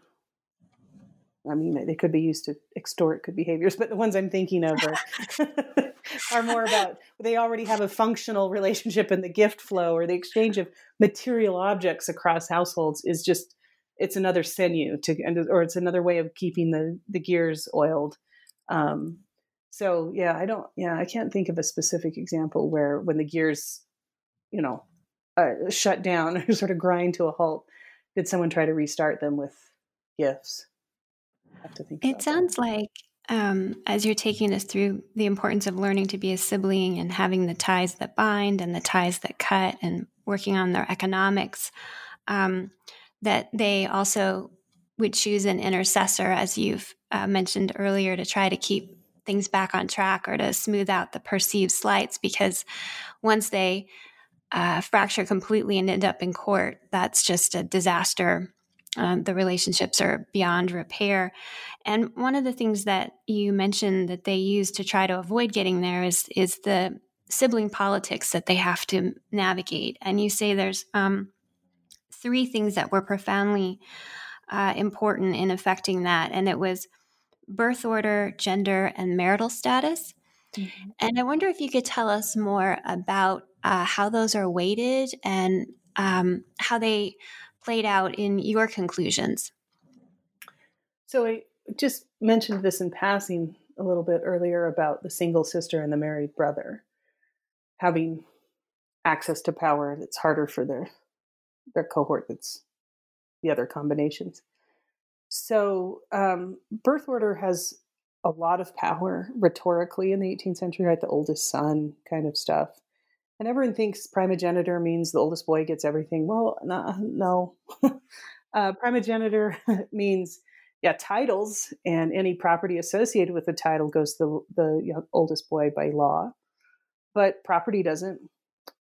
I mean, they could be used to extort good behaviors, but the ones I'm thinking of are, are more about they already have a functional relationship, and the gift flow or the exchange of material objects across households is just it's another sinew to or it's another way of keeping the the gears oiled um, so yeah i don't yeah i can't think of a specific example where when the gears you know uh, shut down or sort of grind to a halt did someone try to restart them with gifts I have to think it sounds that. like um, as you're taking us through the importance of learning to be a sibling and having the ties that bind and the ties that cut and working on their economics um, that they also would choose an intercessor, as you've uh, mentioned earlier, to try to keep things back on track or to smooth out the perceived slights. Because once they uh, fracture completely and end up in court, that's just a disaster. Um, the relationships are beyond repair. And one of the things that you mentioned that they use to try to avoid getting there is is the sibling politics that they have to navigate. And you say there's um, three things that were profoundly uh, important in affecting that. And it was birth order, gender, and marital status. Mm-hmm. And I wonder if you could tell us more about uh, how those are weighted and um, how they played out in your conclusions. So I just mentioned this in passing a little bit earlier about the single sister and the married brother having access to power that's harder for their their cohort that's the other combinations. So um, birth order has a lot of power rhetorically in the 18th century, right? The oldest son kind of stuff. And everyone thinks primogenitor means the oldest boy gets everything. Well, no. uh, primogeniture means, yeah, titles and any property associated with the title goes to the, the oldest boy by law. But property doesn't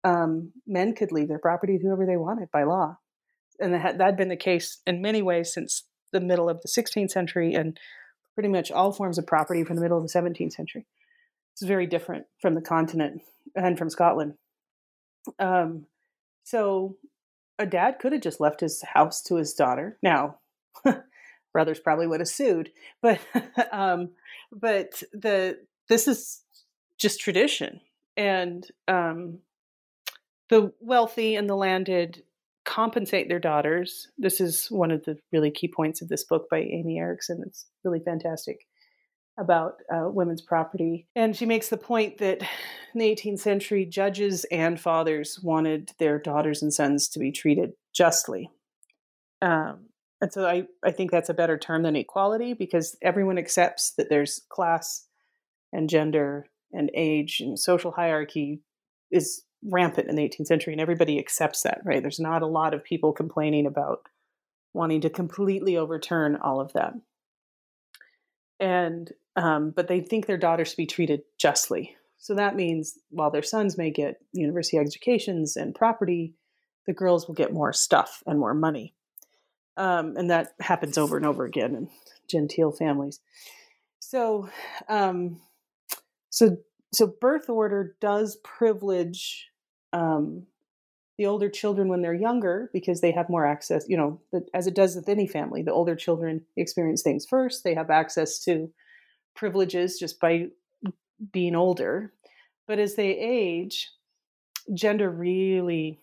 um, men could leave their property to whoever they wanted by law. And that had been the case in many ways since the middle of the 16th century and pretty much all forms of property from the middle of the 17th century. It's very different from the continent and from Scotland. Um, so a dad could have just left his house to his daughter. Now, brothers probably would have sued, but um, but the this is just tradition, and um, the wealthy and the landed compensate their daughters. This is one of the really key points of this book by Amy Erickson. It's really fantastic about uh, women's property. And she makes the point that in the 18th century, judges and fathers wanted their daughters and sons to be treated justly. Um, and so I, I think that's a better term than equality because everyone accepts that there's class and gender and age and social hierarchy is rampant in the 18th century and everybody accepts that right there's not a lot of people complaining about wanting to completely overturn all of that and um, but they think their daughters should be treated justly so that means while their sons may get university educations and property the girls will get more stuff and more money um, and that happens over and over again in genteel families So, um, so, so birth order does privilege um, the older children when they're younger because they have more access. You know, as it does with any family, the older children experience things first. They have access to privileges just by being older. But as they age, gender really,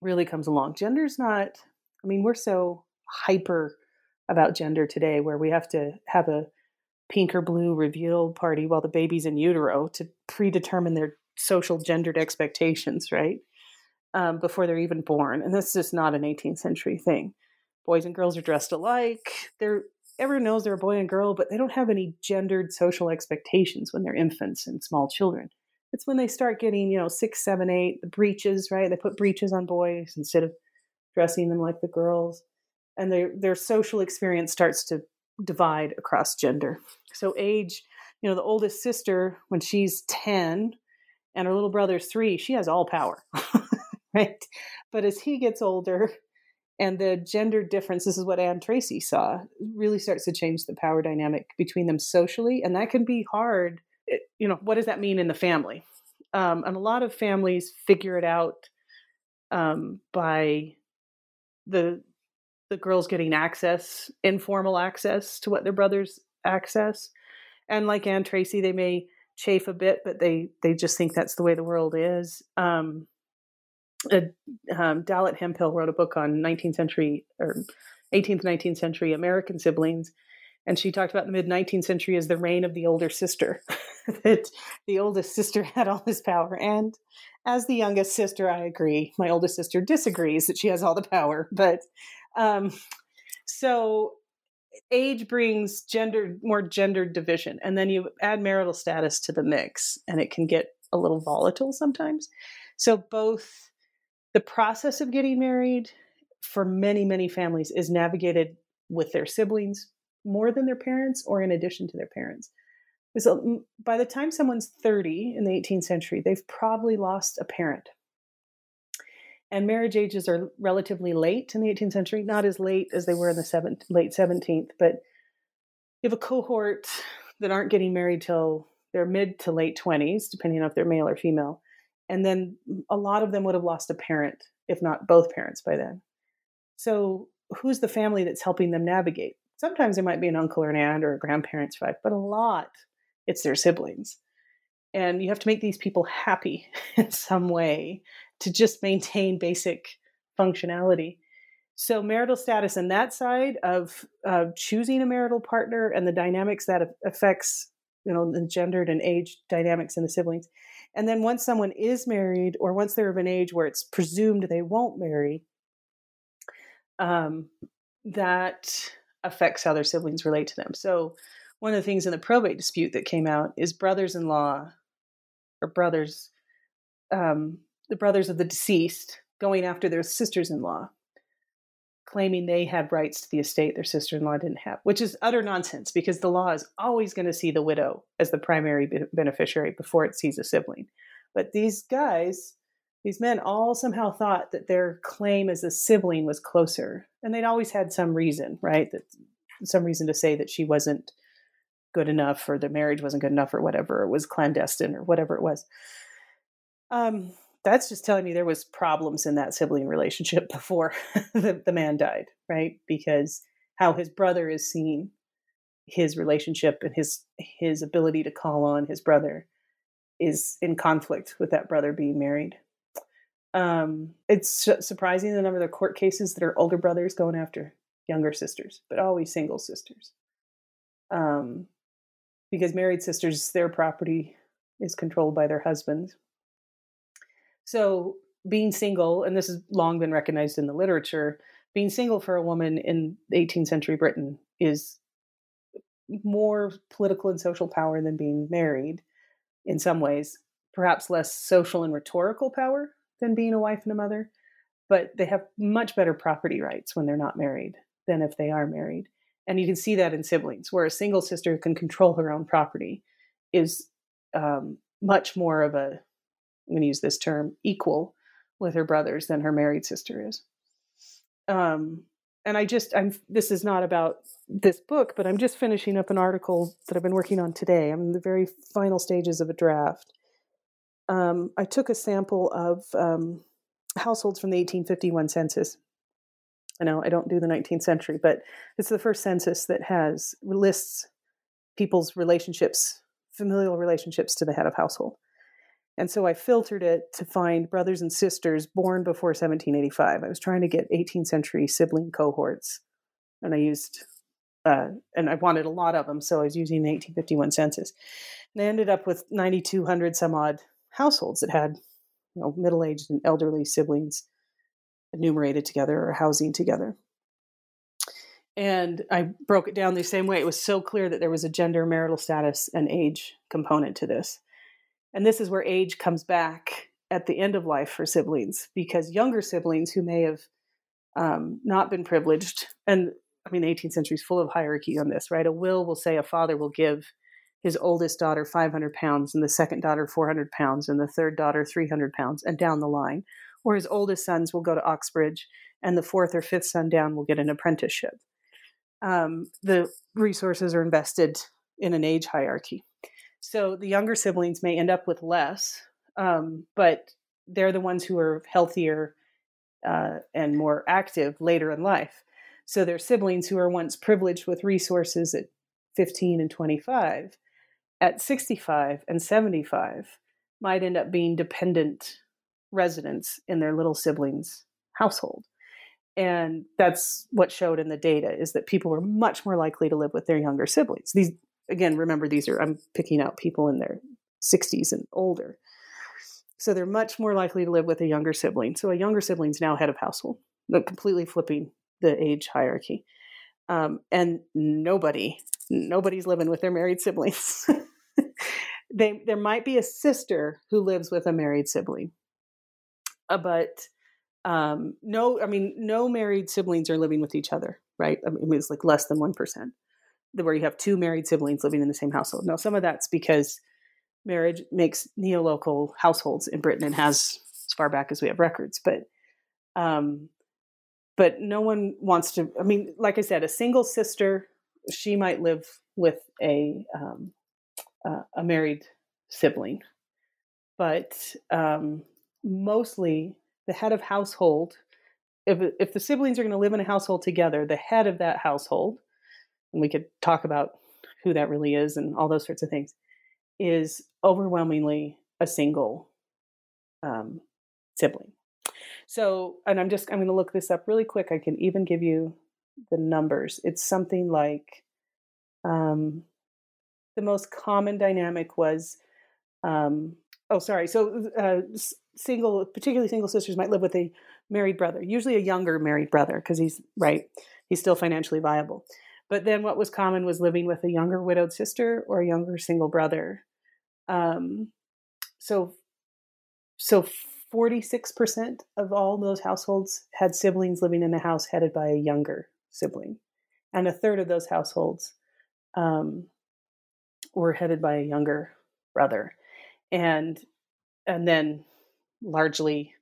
really comes along. Gender's not, I mean, we're so hyper about gender today where we have to have a pink or blue reveal party while the baby's in utero to predetermine their social gendered expectations, right? Um, before they're even born. And that's just not an 18th century thing. Boys and girls are dressed alike. They're everyone knows they're a boy and girl, but they don't have any gendered social expectations when they're infants and small children. It's when they start getting, you know, six, seven, eight, the breeches, right? They put breeches on boys instead of dressing them like the girls. And their their social experience starts to divide across gender. So age, you know, the oldest sister, when she's 10 and her little brother's three, she has all power. right? But as he gets older, and the gender difference this is what anne tracy saw really starts to change the power dynamic between them socially. And that can be hard it, you know what does that mean in the family? Um, and a lot of families figure it out um, by the the girls getting access informal access to what their brothers access. And like anne tracy they may chafe a bit but they they just think that's the way the world is. Um, uh, um, Dallett Hemphill wrote a book on 19th century or 18th, 19th century American siblings. And she talked about the mid 19th century as the reign of the older sister, that the oldest sister had all this power. And as the youngest sister, I agree. My oldest sister disagrees that she has all the power. But um, so age brings gender, more gendered division. And then you add marital status to the mix, and it can get a little volatile sometimes. So both the process of getting married for many, many families is navigated with their siblings more than their parents or in addition to their parents. So by the time someone's 30 in the 18th century, they've probably lost a parent. And marriage ages are relatively late in the 18th century, not as late as they were in the seventh, late 17th, but you have a cohort that aren't getting married till their mid to late 20s, depending on if they're male or female and then a lot of them would have lost a parent if not both parents by then. So who's the family that's helping them navigate? Sometimes it might be an uncle or an aunt or a grandparent's wife but a lot it's their siblings. And you have to make these people happy in some way to just maintain basic functionality. So marital status and that side of uh, choosing a marital partner and the dynamics that affects you know the gendered and age dynamics in the siblings and then once someone is married, or once they're of an age where it's presumed they won't marry, um, that affects how their siblings relate to them. So, one of the things in the probate dispute that came out is brothers in law or brothers, um, the brothers of the deceased, going after their sisters in law claiming they had rights to the estate their sister in law didn't have, which is utter nonsense because the law is always going to see the widow as the primary beneficiary before it sees a sibling. But these guys, these men, all somehow thought that their claim as a sibling was closer. And they'd always had some reason, right? That some reason to say that she wasn't good enough or the marriage wasn't good enough or whatever, it was clandestine or whatever it was. Um, that's just telling me there was problems in that sibling relationship before the, the man died right? Because how his brother is seeing his relationship and his his ability to call on his brother is in conflict with that brother being married. Um, it's su- surprising the number of court cases that are older brothers going after younger sisters but always single sisters. Um, because married sisters their property is controlled by their husbands so being single, and this has long been recognized in the literature, being single for a woman in 18th century Britain is more political and social power than being married in some ways, perhaps less social and rhetorical power than being a wife and a mother, but they have much better property rights when they're not married than if they are married. And you can see that in siblings, where a single sister can control her own property is um, much more of a I'm going to use this term, equal with her brothers than her married sister is. Um, and I just I'm this is not about this book, but I'm just finishing up an article that I've been working on today. I'm in the very final stages of a draft. Um, I took a sample of um, households from the 1851 census. I know I don't do the 19th century, but it's the first census that has lists people's relationships, familial relationships to the head of household. And so I filtered it to find brothers and sisters born before 1785. I was trying to get 18th century sibling cohorts, and I used, uh, and I wanted a lot of them, so I was using the 1851 census. And I ended up with 9,200 some odd households that had, you know, middle-aged and elderly siblings enumerated together or housing together. And I broke it down the same way. It was so clear that there was a gender, marital status, and age component to this. And this is where age comes back at the end of life for siblings because younger siblings who may have um, not been privileged, and I mean, the 18th century is full of hierarchy on this, right? A will will say a father will give his oldest daughter 500 pounds, and the second daughter 400 pounds, and the third daughter 300 pounds, and down the line. Or his oldest sons will go to Oxbridge, and the fourth or fifth son down will get an apprenticeship. Um, the resources are invested in an age hierarchy. So the younger siblings may end up with less, um, but they're the ones who are healthier uh, and more active later in life. So their siblings who are once privileged with resources at 15 and 25, at 65 and 75, might end up being dependent residents in their little siblings' household. And that's what showed in the data is that people were much more likely to live with their younger siblings. These again, remember these are, I'm picking out people in their 60s and older. So they're much more likely to live with a younger sibling. So a younger sibling's now head of household, but completely flipping the age hierarchy. Um, and nobody, nobody's living with their married siblings. they, there might be a sister who lives with a married sibling, uh, but um, no, I mean, no married siblings are living with each other, right? I mean, it's like less than 1% where you have two married siblings living in the same household. Now, some of that's because marriage makes neolocal households in Britain and has as far back as we have records, but um, but no one wants to. I mean, like I said, a single sister she might live with a um, uh, a married sibling, but um, mostly the head of household. If if the siblings are going to live in a household together, the head of that household and we could talk about who that really is and all those sorts of things, is overwhelmingly a single um, sibling. So, and I'm just, I'm going to look this up really quick. I can even give you the numbers. It's something like um, the most common dynamic was, um, oh, sorry. So, uh, single, particularly single sisters might live with a married brother, usually a younger married brother, because he's right, he's still financially viable. But then what was common was living with a younger widowed sister or a younger single brother. Um, so, so 46% of all those households had siblings living in a house headed by a younger sibling. And a third of those households um, were headed by a younger brother. And, and then largely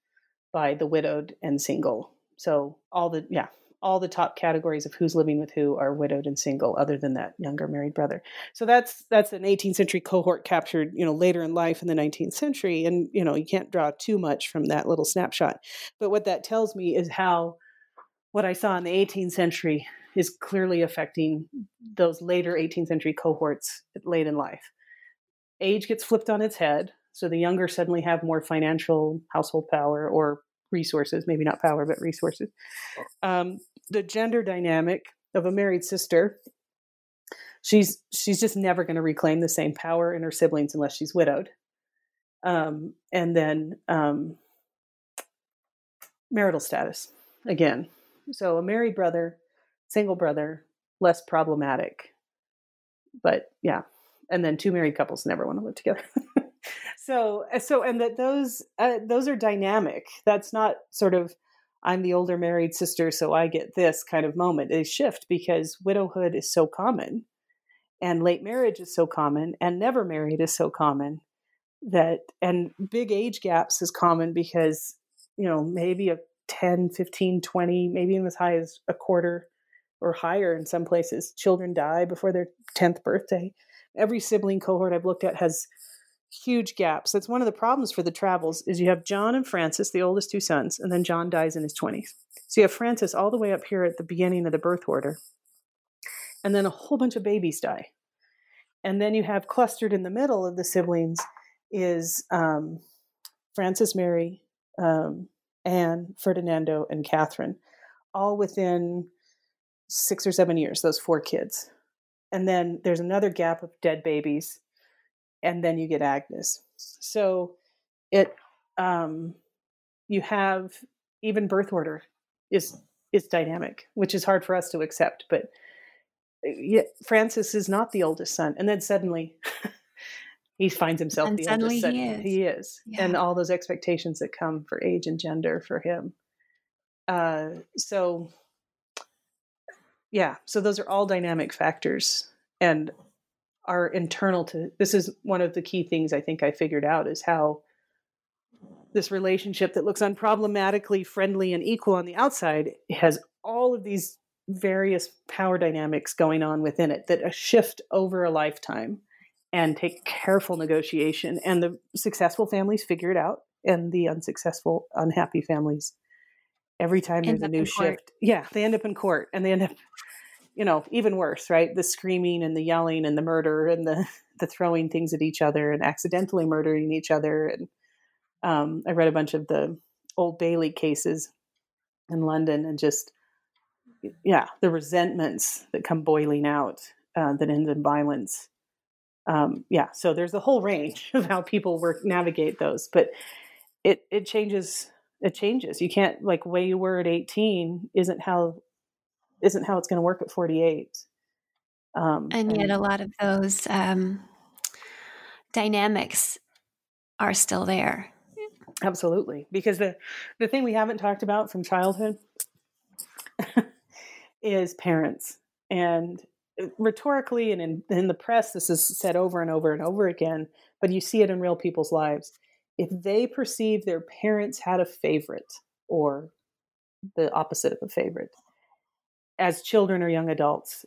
by the widowed and single. So all the, yeah, all the top categories of who's living with who are widowed and single other than that younger married brother. So that's that's an 18th century cohort captured you know later in life in the 19th century and you know you can't draw too much from that little snapshot. But what that tells me is how what i saw in the 18th century is clearly affecting those later 18th century cohorts late in life. Age gets flipped on its head so the younger suddenly have more financial household power or resources, maybe not power, but resources. Um, the gender dynamic of a married sister, she's she's just never going to reclaim the same power in her siblings unless she's widowed. Um, and then um, marital status again. So a married brother, single brother, less problematic. But yeah, and then two married couples never want to live together. so so and that those uh, those are dynamic that's not sort of i'm the older married sister so i get this kind of moment they shift because widowhood is so common and late marriage is so common and never married is so common that and big age gaps is common because you know maybe a 10, 15, 20, maybe even as high as a quarter or higher in some places. Children die before their 10th birthday. Every sibling cohort I've looked at has huge gaps. That's one of the problems for the Travells is you have John and Francis, the oldest two sons, and then John dies in his 20s. So you have Francis all the way up here at the beginning of the birth order. And then a whole bunch of babies die. And then you have clustered in the middle of the siblings is um, Francis Mary, um, Anne, Ferdinando, and Catherine, all within six or seven years, those four kids. And then there's another gap of dead babies, and then you get Agnes. So it um, you have even birth order is is dynamic, which is hard for us to accept. But uh, yet Francis is not the oldest son, and then suddenly he finds himself and the suddenly eldest son. he is. He is, Yeah. and all those expectations that come for age and gender for him. Uh, so, yeah, so those are all dynamic factors, and are internal to. This is one of the key things I think I figured out is how this relationship that looks unproblematically friendly and equal on the outside has all of these various power dynamics going on within it that a shift over a lifetime and take careful negotiation and the successful families figure it out and the unsuccessful unhappy families every time End there's a new court. shift yeah they end up in court and they end up you know even worse right? The screaming and the yelling and the murder and the the throwing things at each other and accidentally murdering each other. And um, i read a bunch of the old bailey cases in london and just yeah the resentments that come boiling out uh, that end in violence. Um, yeah so there's a whole range of how people work navigate those but it it changes it changes. You can't like way you were at 18 isn't how isn't how it's going to work at 48 um, and yet a lot of those um, dynamics are still there. Absolutely, because the the thing we haven't talked about from childhood is parents, and uh, rhetorically and in, in the press, this is said over and over and over again. But you see it in real people's lives. If they perceive their parents had a favorite, or the opposite of a favorite, as children or young adults,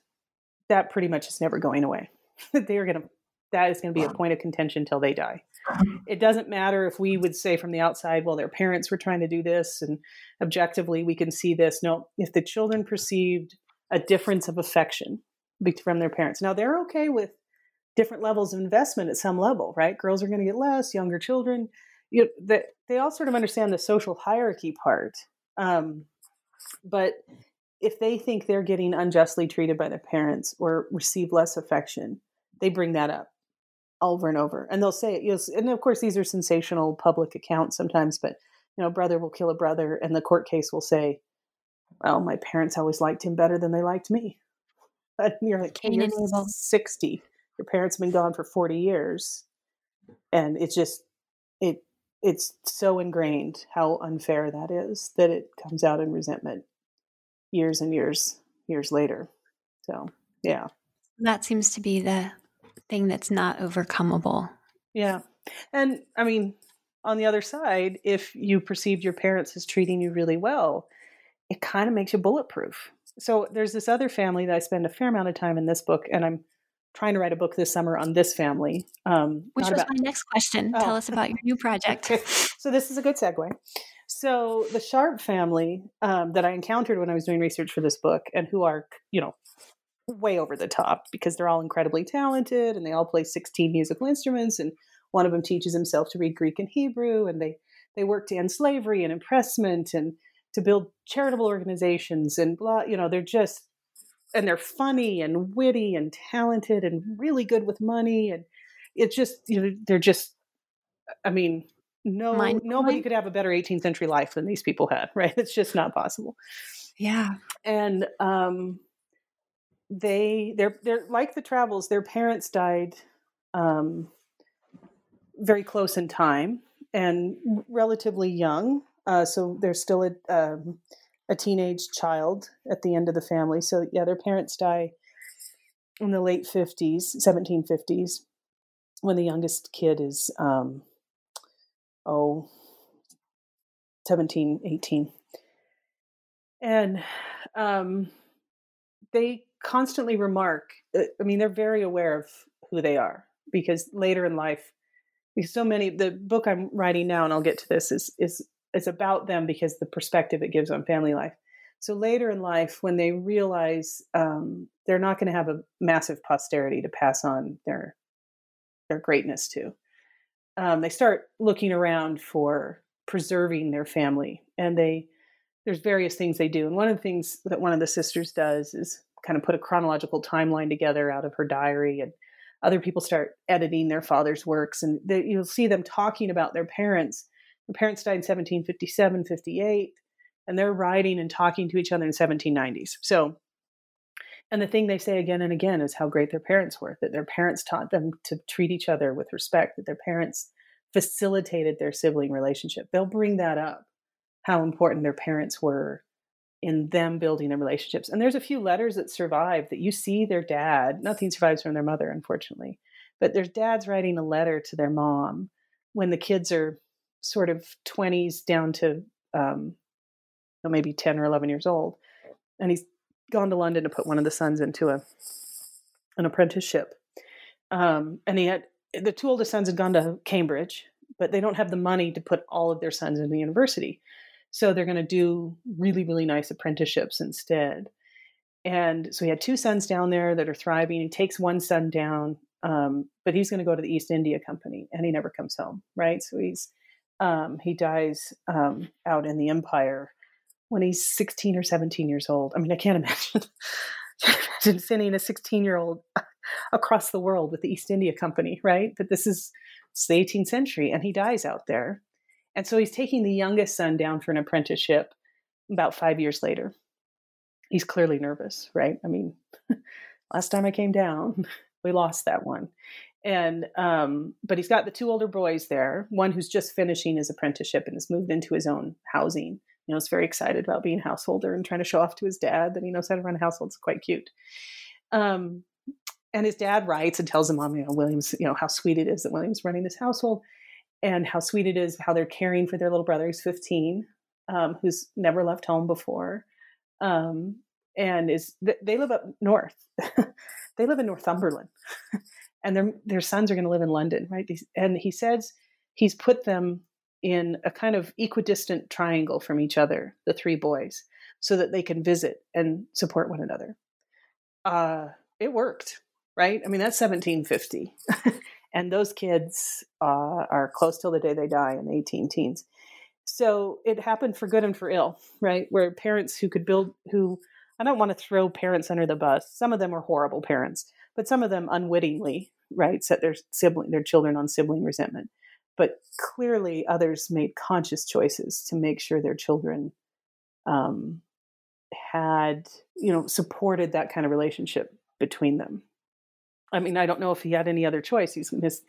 that pretty much is never going away. they are going to that is going to be a point of contention till they die it doesn't matter if we would say from the outside, well, their parents were trying to do this, and objectively we can see this. No, if the children perceived a difference of affection from their parents, now they're okay with different levels of investment at some level, right? Girls are going to get less, younger children. You know, that they all sort of understand the social hierarchy part, um, but if they think they're getting unjustly treated by their parents or receive less affection, they bring that up over and over. And they'll say it you know, and of course these are sensational public accounts sometimes but you know brother will kill a brother and the court case will say well my parents always liked him better than they liked me. And you're like Cain you're. 60 your parents have been gone for 40 years. And it's just it it's so ingrained how unfair that is that it comes out in resentment years and years years later so yeah That seems to be the thing that's not overcomable. Yeah. And I mean, on the other side, if you perceived your parents as treating you really well, it kind of makes you bulletproof. So there's this other family that I spend a fair amount of time in this book, and I'm trying to write a book this summer on this family. Um, Which was about- my next question. Tell Oh. us about your new project. So this is a good segue. So the Sharp family um, that I encountered when I was doing research for this book, and who are you know way over the top because they're all incredibly talented and they all play 16 musical instruments, and one of them teaches himself to read Greek and Hebrew, and they they work to end slavery and impressment and to build charitable organizations and blah. You know, they're just and they're funny and witty and talented and really good with money and it's just you know they're just i mean no nobody could have a better 18th century life than these people had right? It's just not possible. Yeah. and um they they're they're like the Travells their parents died um very close in time and relatively young uh so they're still a um, a teenage child at the end of the family. So yeah their parents die in the late 50s 1750s when the youngest kid is um oh 17 18 and um, they constantly remark. Uh, I mean, they're very aware of who they are because later in life, so many the book I'm writing now, and I'll get to this is is it's about them because the perspective it gives on family life. So later in life, when they realize um, they're not going to have a massive posterity to pass on their their greatness to, um, they start looking around for preserving their family, and they there's various things they do. And one of the things that one of the sisters does is kind of put a chronological timeline together out of her diary, and other people start editing their father's works, and they, you'll see them talking about their parents. Their parents died in 1757, 58 and they're writing and talking to each other in 1790s. So, and the thing they say again and again is how great their parents were, that their parents taught them to treat each other with respect, that their parents facilitated their sibling relationship. They'll bring that up, how important their parents were in them building their relationships. And there's a few letters that survive that you see their dad, nothing survives from their mother, unfortunately, but there's dads writing a letter to their mom when the kids are sort of 20s down to um, maybe 10 or 11 years old. And he's gone to London to put one of the sons into a an apprenticeship. Um, and he had the two oldest sons had gone to Cambridge, but they don't have the money to put all of their sons into the university. So they're going to do really, really nice apprenticeships instead. And so he had two sons down there that are thriving. He takes one son down, um, but he's going to go to the East India Company, and he never comes home. Right? So he's um, he dies um, out in the Empire when he's 16 or 17 years old. I mean, I can't imagine, imagine sending a 16 year old across the world with the East India Company, right? But this is it's the 18th century, and he dies out there. And so he's taking the youngest son down for an apprenticeship about five years later. He's clearly nervous, right? I mean, last time I came down, we lost that one. And um, but he's got the two older boys there, one who's just finishing his apprenticeship and has moved into his own housing you know, is very excited about being a householder and trying to show off to his dad that he knows how to run a household. It's quite cute. Um, and his dad writes and tells him, "Mom, you know, Williams, you know, how sweet it is that Williams running this household, and how sweet it is how they're caring for their little brother who's 15, um, who's never left home before, um, and is they live up north. they live in Northumberland, and their their sons are going to live in London, right? And he says he's put them in a kind of equidistant triangle from each other, the three boys, so that they can visit and support one another. Uh, it worked, right? I mean, that's 1750. and those kids uh, are close till the day they die in the 18 teens. So it happened for good and for ill, right? Where parents who could build, who I don't want to throw parents under the bus. Some of them are horrible parents, but some of them unwittingly, right, set their sibling, their children on sibling resentment but clearly others made conscious choices to make sure their children um, had you know supported that kind of relationship between them. I mean i don't know if he had any other choice. He's his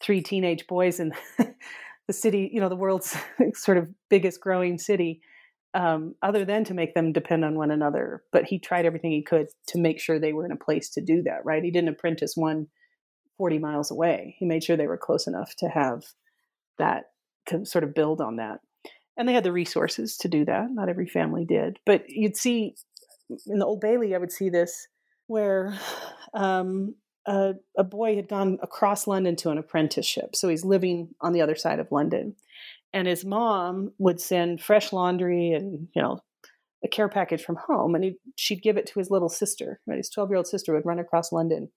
three teenage boys in the city you know the world's sort of biggest growing city um, other than to make them depend on one another. But he tried everything he could to make sure they were in a place to do that right? He didn't apprentice one 40 miles away. He made sure they were close enough to have that to sort of build on that. And they had the resources to do that. Not every family did, but you'd see in the Old Bailey, I would see this where um, a, a boy had gone across London to an apprenticeship. So he's living on the other side of London. And his mom would send fresh laundry and, you know, a care package from home. And she'd give it to his little sister. Right? His 12 year old sister would run across London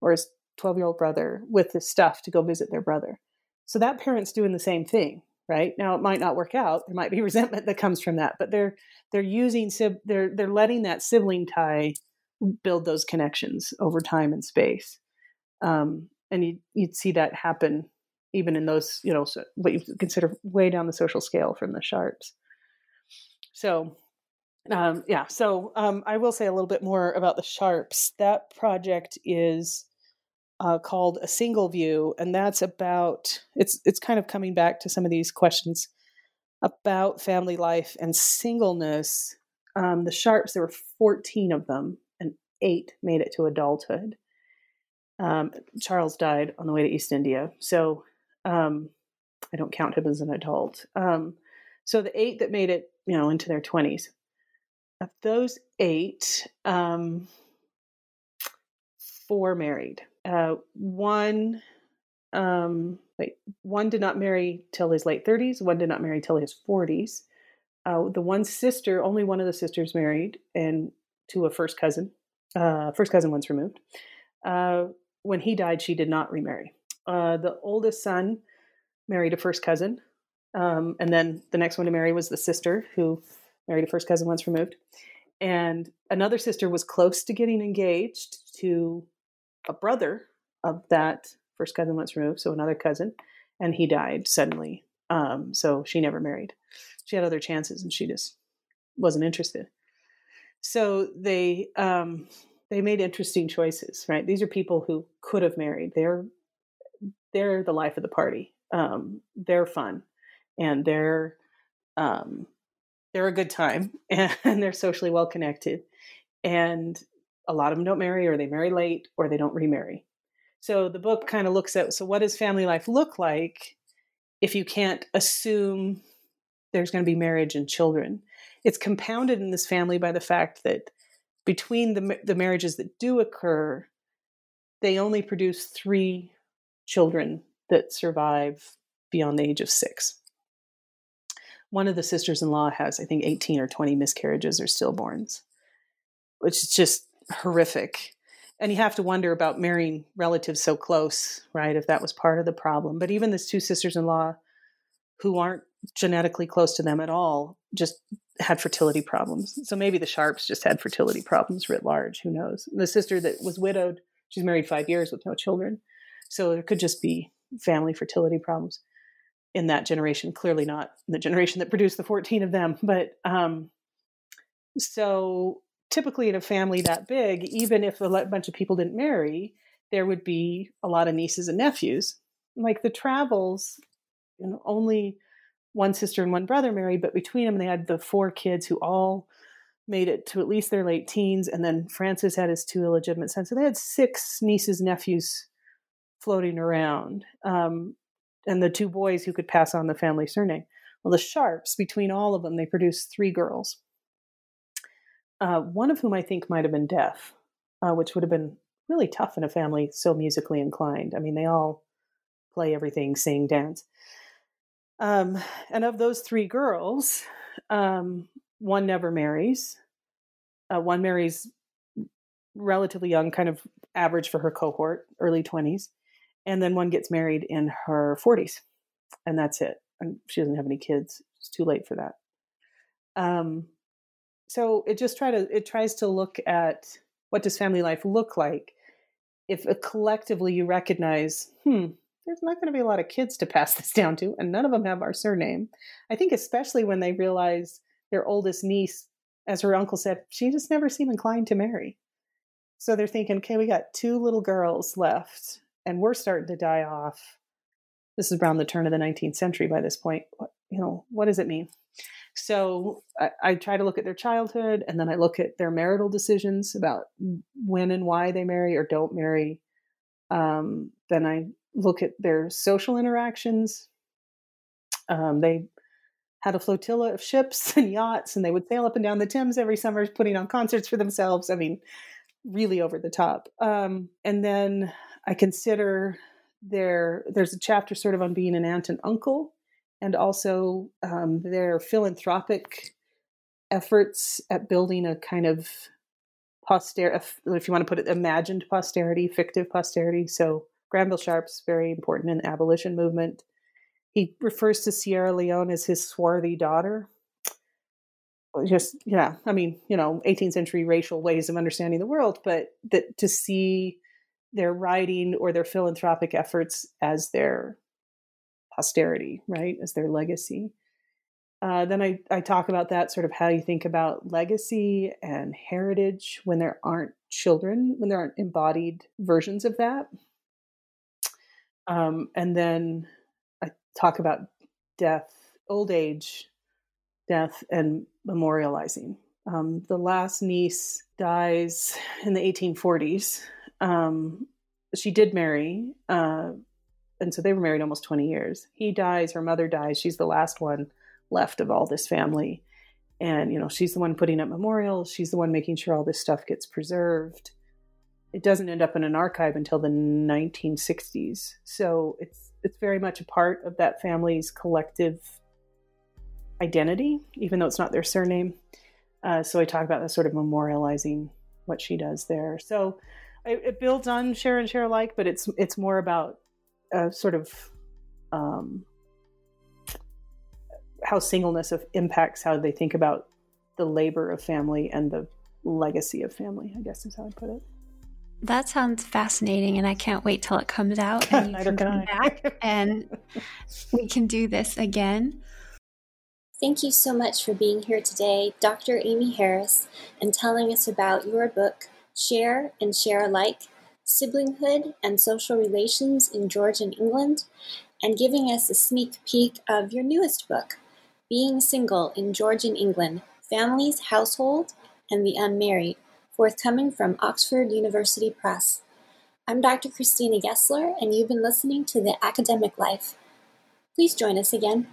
or his 12 year old brother with his stuff to go visit their brother. So that parent's doing the same thing, right? Now it might not work out. There might be resentment that comes from that, but they're they're using they're they're letting that sibling tie build those connections over time and space. Um, and you you'd see that happen even in those, you know, so what you consider way down the social scale from the Sharps. So um, yeah, so um, I will say a little bit more about the Sharps. That project is uh, called a single view, and that's about it's it's kind of coming back to some of these questions about family life and singleness. Um, the Sharps, there were 14 of them, and eight made it to adulthood. Um, Charles died on the way to East India, so um, I don't count him as an adult. Um, so the eight that made it, you know, into their 20s of those eight, um, four married. Uh, one, um, wait, one did not marry till his late 30s. One did not marry till his 40s. Uh, the one sister, only one of the sisters married, and to a first cousin. Uh, first cousin once removed. Uh, when he died, she did not remarry. Uh, the oldest son married a first cousin, um, and then the next one to marry was the sister who married a first cousin once removed. And another sister was close to getting engaged to a brother of that first cousin once removed, so another cousin, and he died suddenly. Um, so she never married. She had other chances, and she just wasn't interested. So they um, they made interesting choices, right? These are people who could have married. They're they're the life of the party. Um, they're fun, and they're um, they're a good time, and they're socially well connected. And a lot of them don't marry, or they marry late, or they don't remarry. So the book kind of looks at so what does family life look like if you can't assume there's going to be marriage and children? It's compounded in this family by the fact that between the the marriages that do occur, they only produce three children that survive beyond the age of six. One of the sisters in law has, I think, 18 or 20 miscarriages or stillborns, which is just horrific and you have to wonder about marrying relatives so close, right? If that was part of the problem. But even these two sisters in law who aren't genetically close to them at all just had fertility problems. So maybe the Sharps just had fertility problems writ large. Who knows? The sister that was widowed, she's married five years with no children. So there could just be family fertility problems in that generation. Clearly not the generation that produced the 14 of them. But um, so typically in a family that big, even if a bunch of people didn't marry, there would be a lot of nieces and nephews. Like the Travells, you know, only one sister and one brother married, but between them they had the four kids who all made it to at least their late teens, and then Francis had his two illegitimate sons. So they had six nieces, and nephews floating around, um, and the two boys who could pass on the family surname. Well, the Sharps, between all of them, they produced three girls uh, one of whom I think might have been deaf, uh, which would have been really tough in a family so musically inclined. I mean, they all play everything, sing, dance. Um, and of those three girls, um, one never marries. Uh, one marries relatively young, kind of average for her cohort, early 20s. And then one gets married in her 40s. And that's it. And she doesn't have any kids. It's too late for that. Um, so it just try to it tries to look at what does family life look like if uh, collectively you recognize hmm there's not going to be a lot of kids to pass this down to and none of them have our surname. I think especially when they realize their oldest niece as her uncle said she just never seemed inclined to marry. So they're thinking okay we got two little girls left and we're starting to die off. This is around the turn of the 19th century by this point you know what does it mean so I, I, try to look at their childhood and then I look at their marital decisions about when and why they marry or don't marry. Um, then I look at their social interactions. Um, they had a flotilla of ships and yachts, and they would sail up and down the Thames every summer, putting on concerts for themselves. I mean, really over the top. Um, and then I consider their there's a chapter sort of on being an aunt and uncle and also um, their philanthropic efforts at building a kind of posterity, if you want to put it, imagined posterity, fictive posterity. So Granville Sharp's very important in the abolition movement. He refers to Sierra Leone as his swarthy daughter. Just yeah, I mean, you know, 18th century racial ways of understanding the world, but that to see their writing or their philanthropic efforts as their posterity, right, as their legacy. Uh, then I, I talk about that sort of how you think about legacy and heritage when there aren't children, when there aren't embodied versions of that. Um, and then I talk about death, old age, death, and memorializing. Um, the last niece dies in the 1840s. Um, she did marry, uh, and so they were married almost 20 years. He dies, her mother dies, she's the last one left of all this family. And, you know, she's the one putting up memorials, she's the one making sure all this stuff gets preserved. It doesn't end up in an archive until the 1960s. So it's it's very much a part of that family's collective identity, even though it's not their surname. Uh, so I talk about the sort of memorializing what she does there. So it, it builds on share and share alike, but it's it's more about uh, sort of um, how singleness of impacts how they think about the labor of family and the legacy of family. I guess is how I put it. That sounds fascinating, and I can't wait till it comes out and you can can come back and we can do this again. Thank you so much for being here today, Dr. Amy Harris, and telling us about your book, Share and Share Alike Siblinghood and Social Relations in Georgian England, and giving us a sneak peek of your newest book, Being Single in Georgian England Families, Household, and the Unmarried, forthcoming from Oxford University Press. I'm Dr. Christina Gessler, and you've been listening to The Academic Life. Please join us again.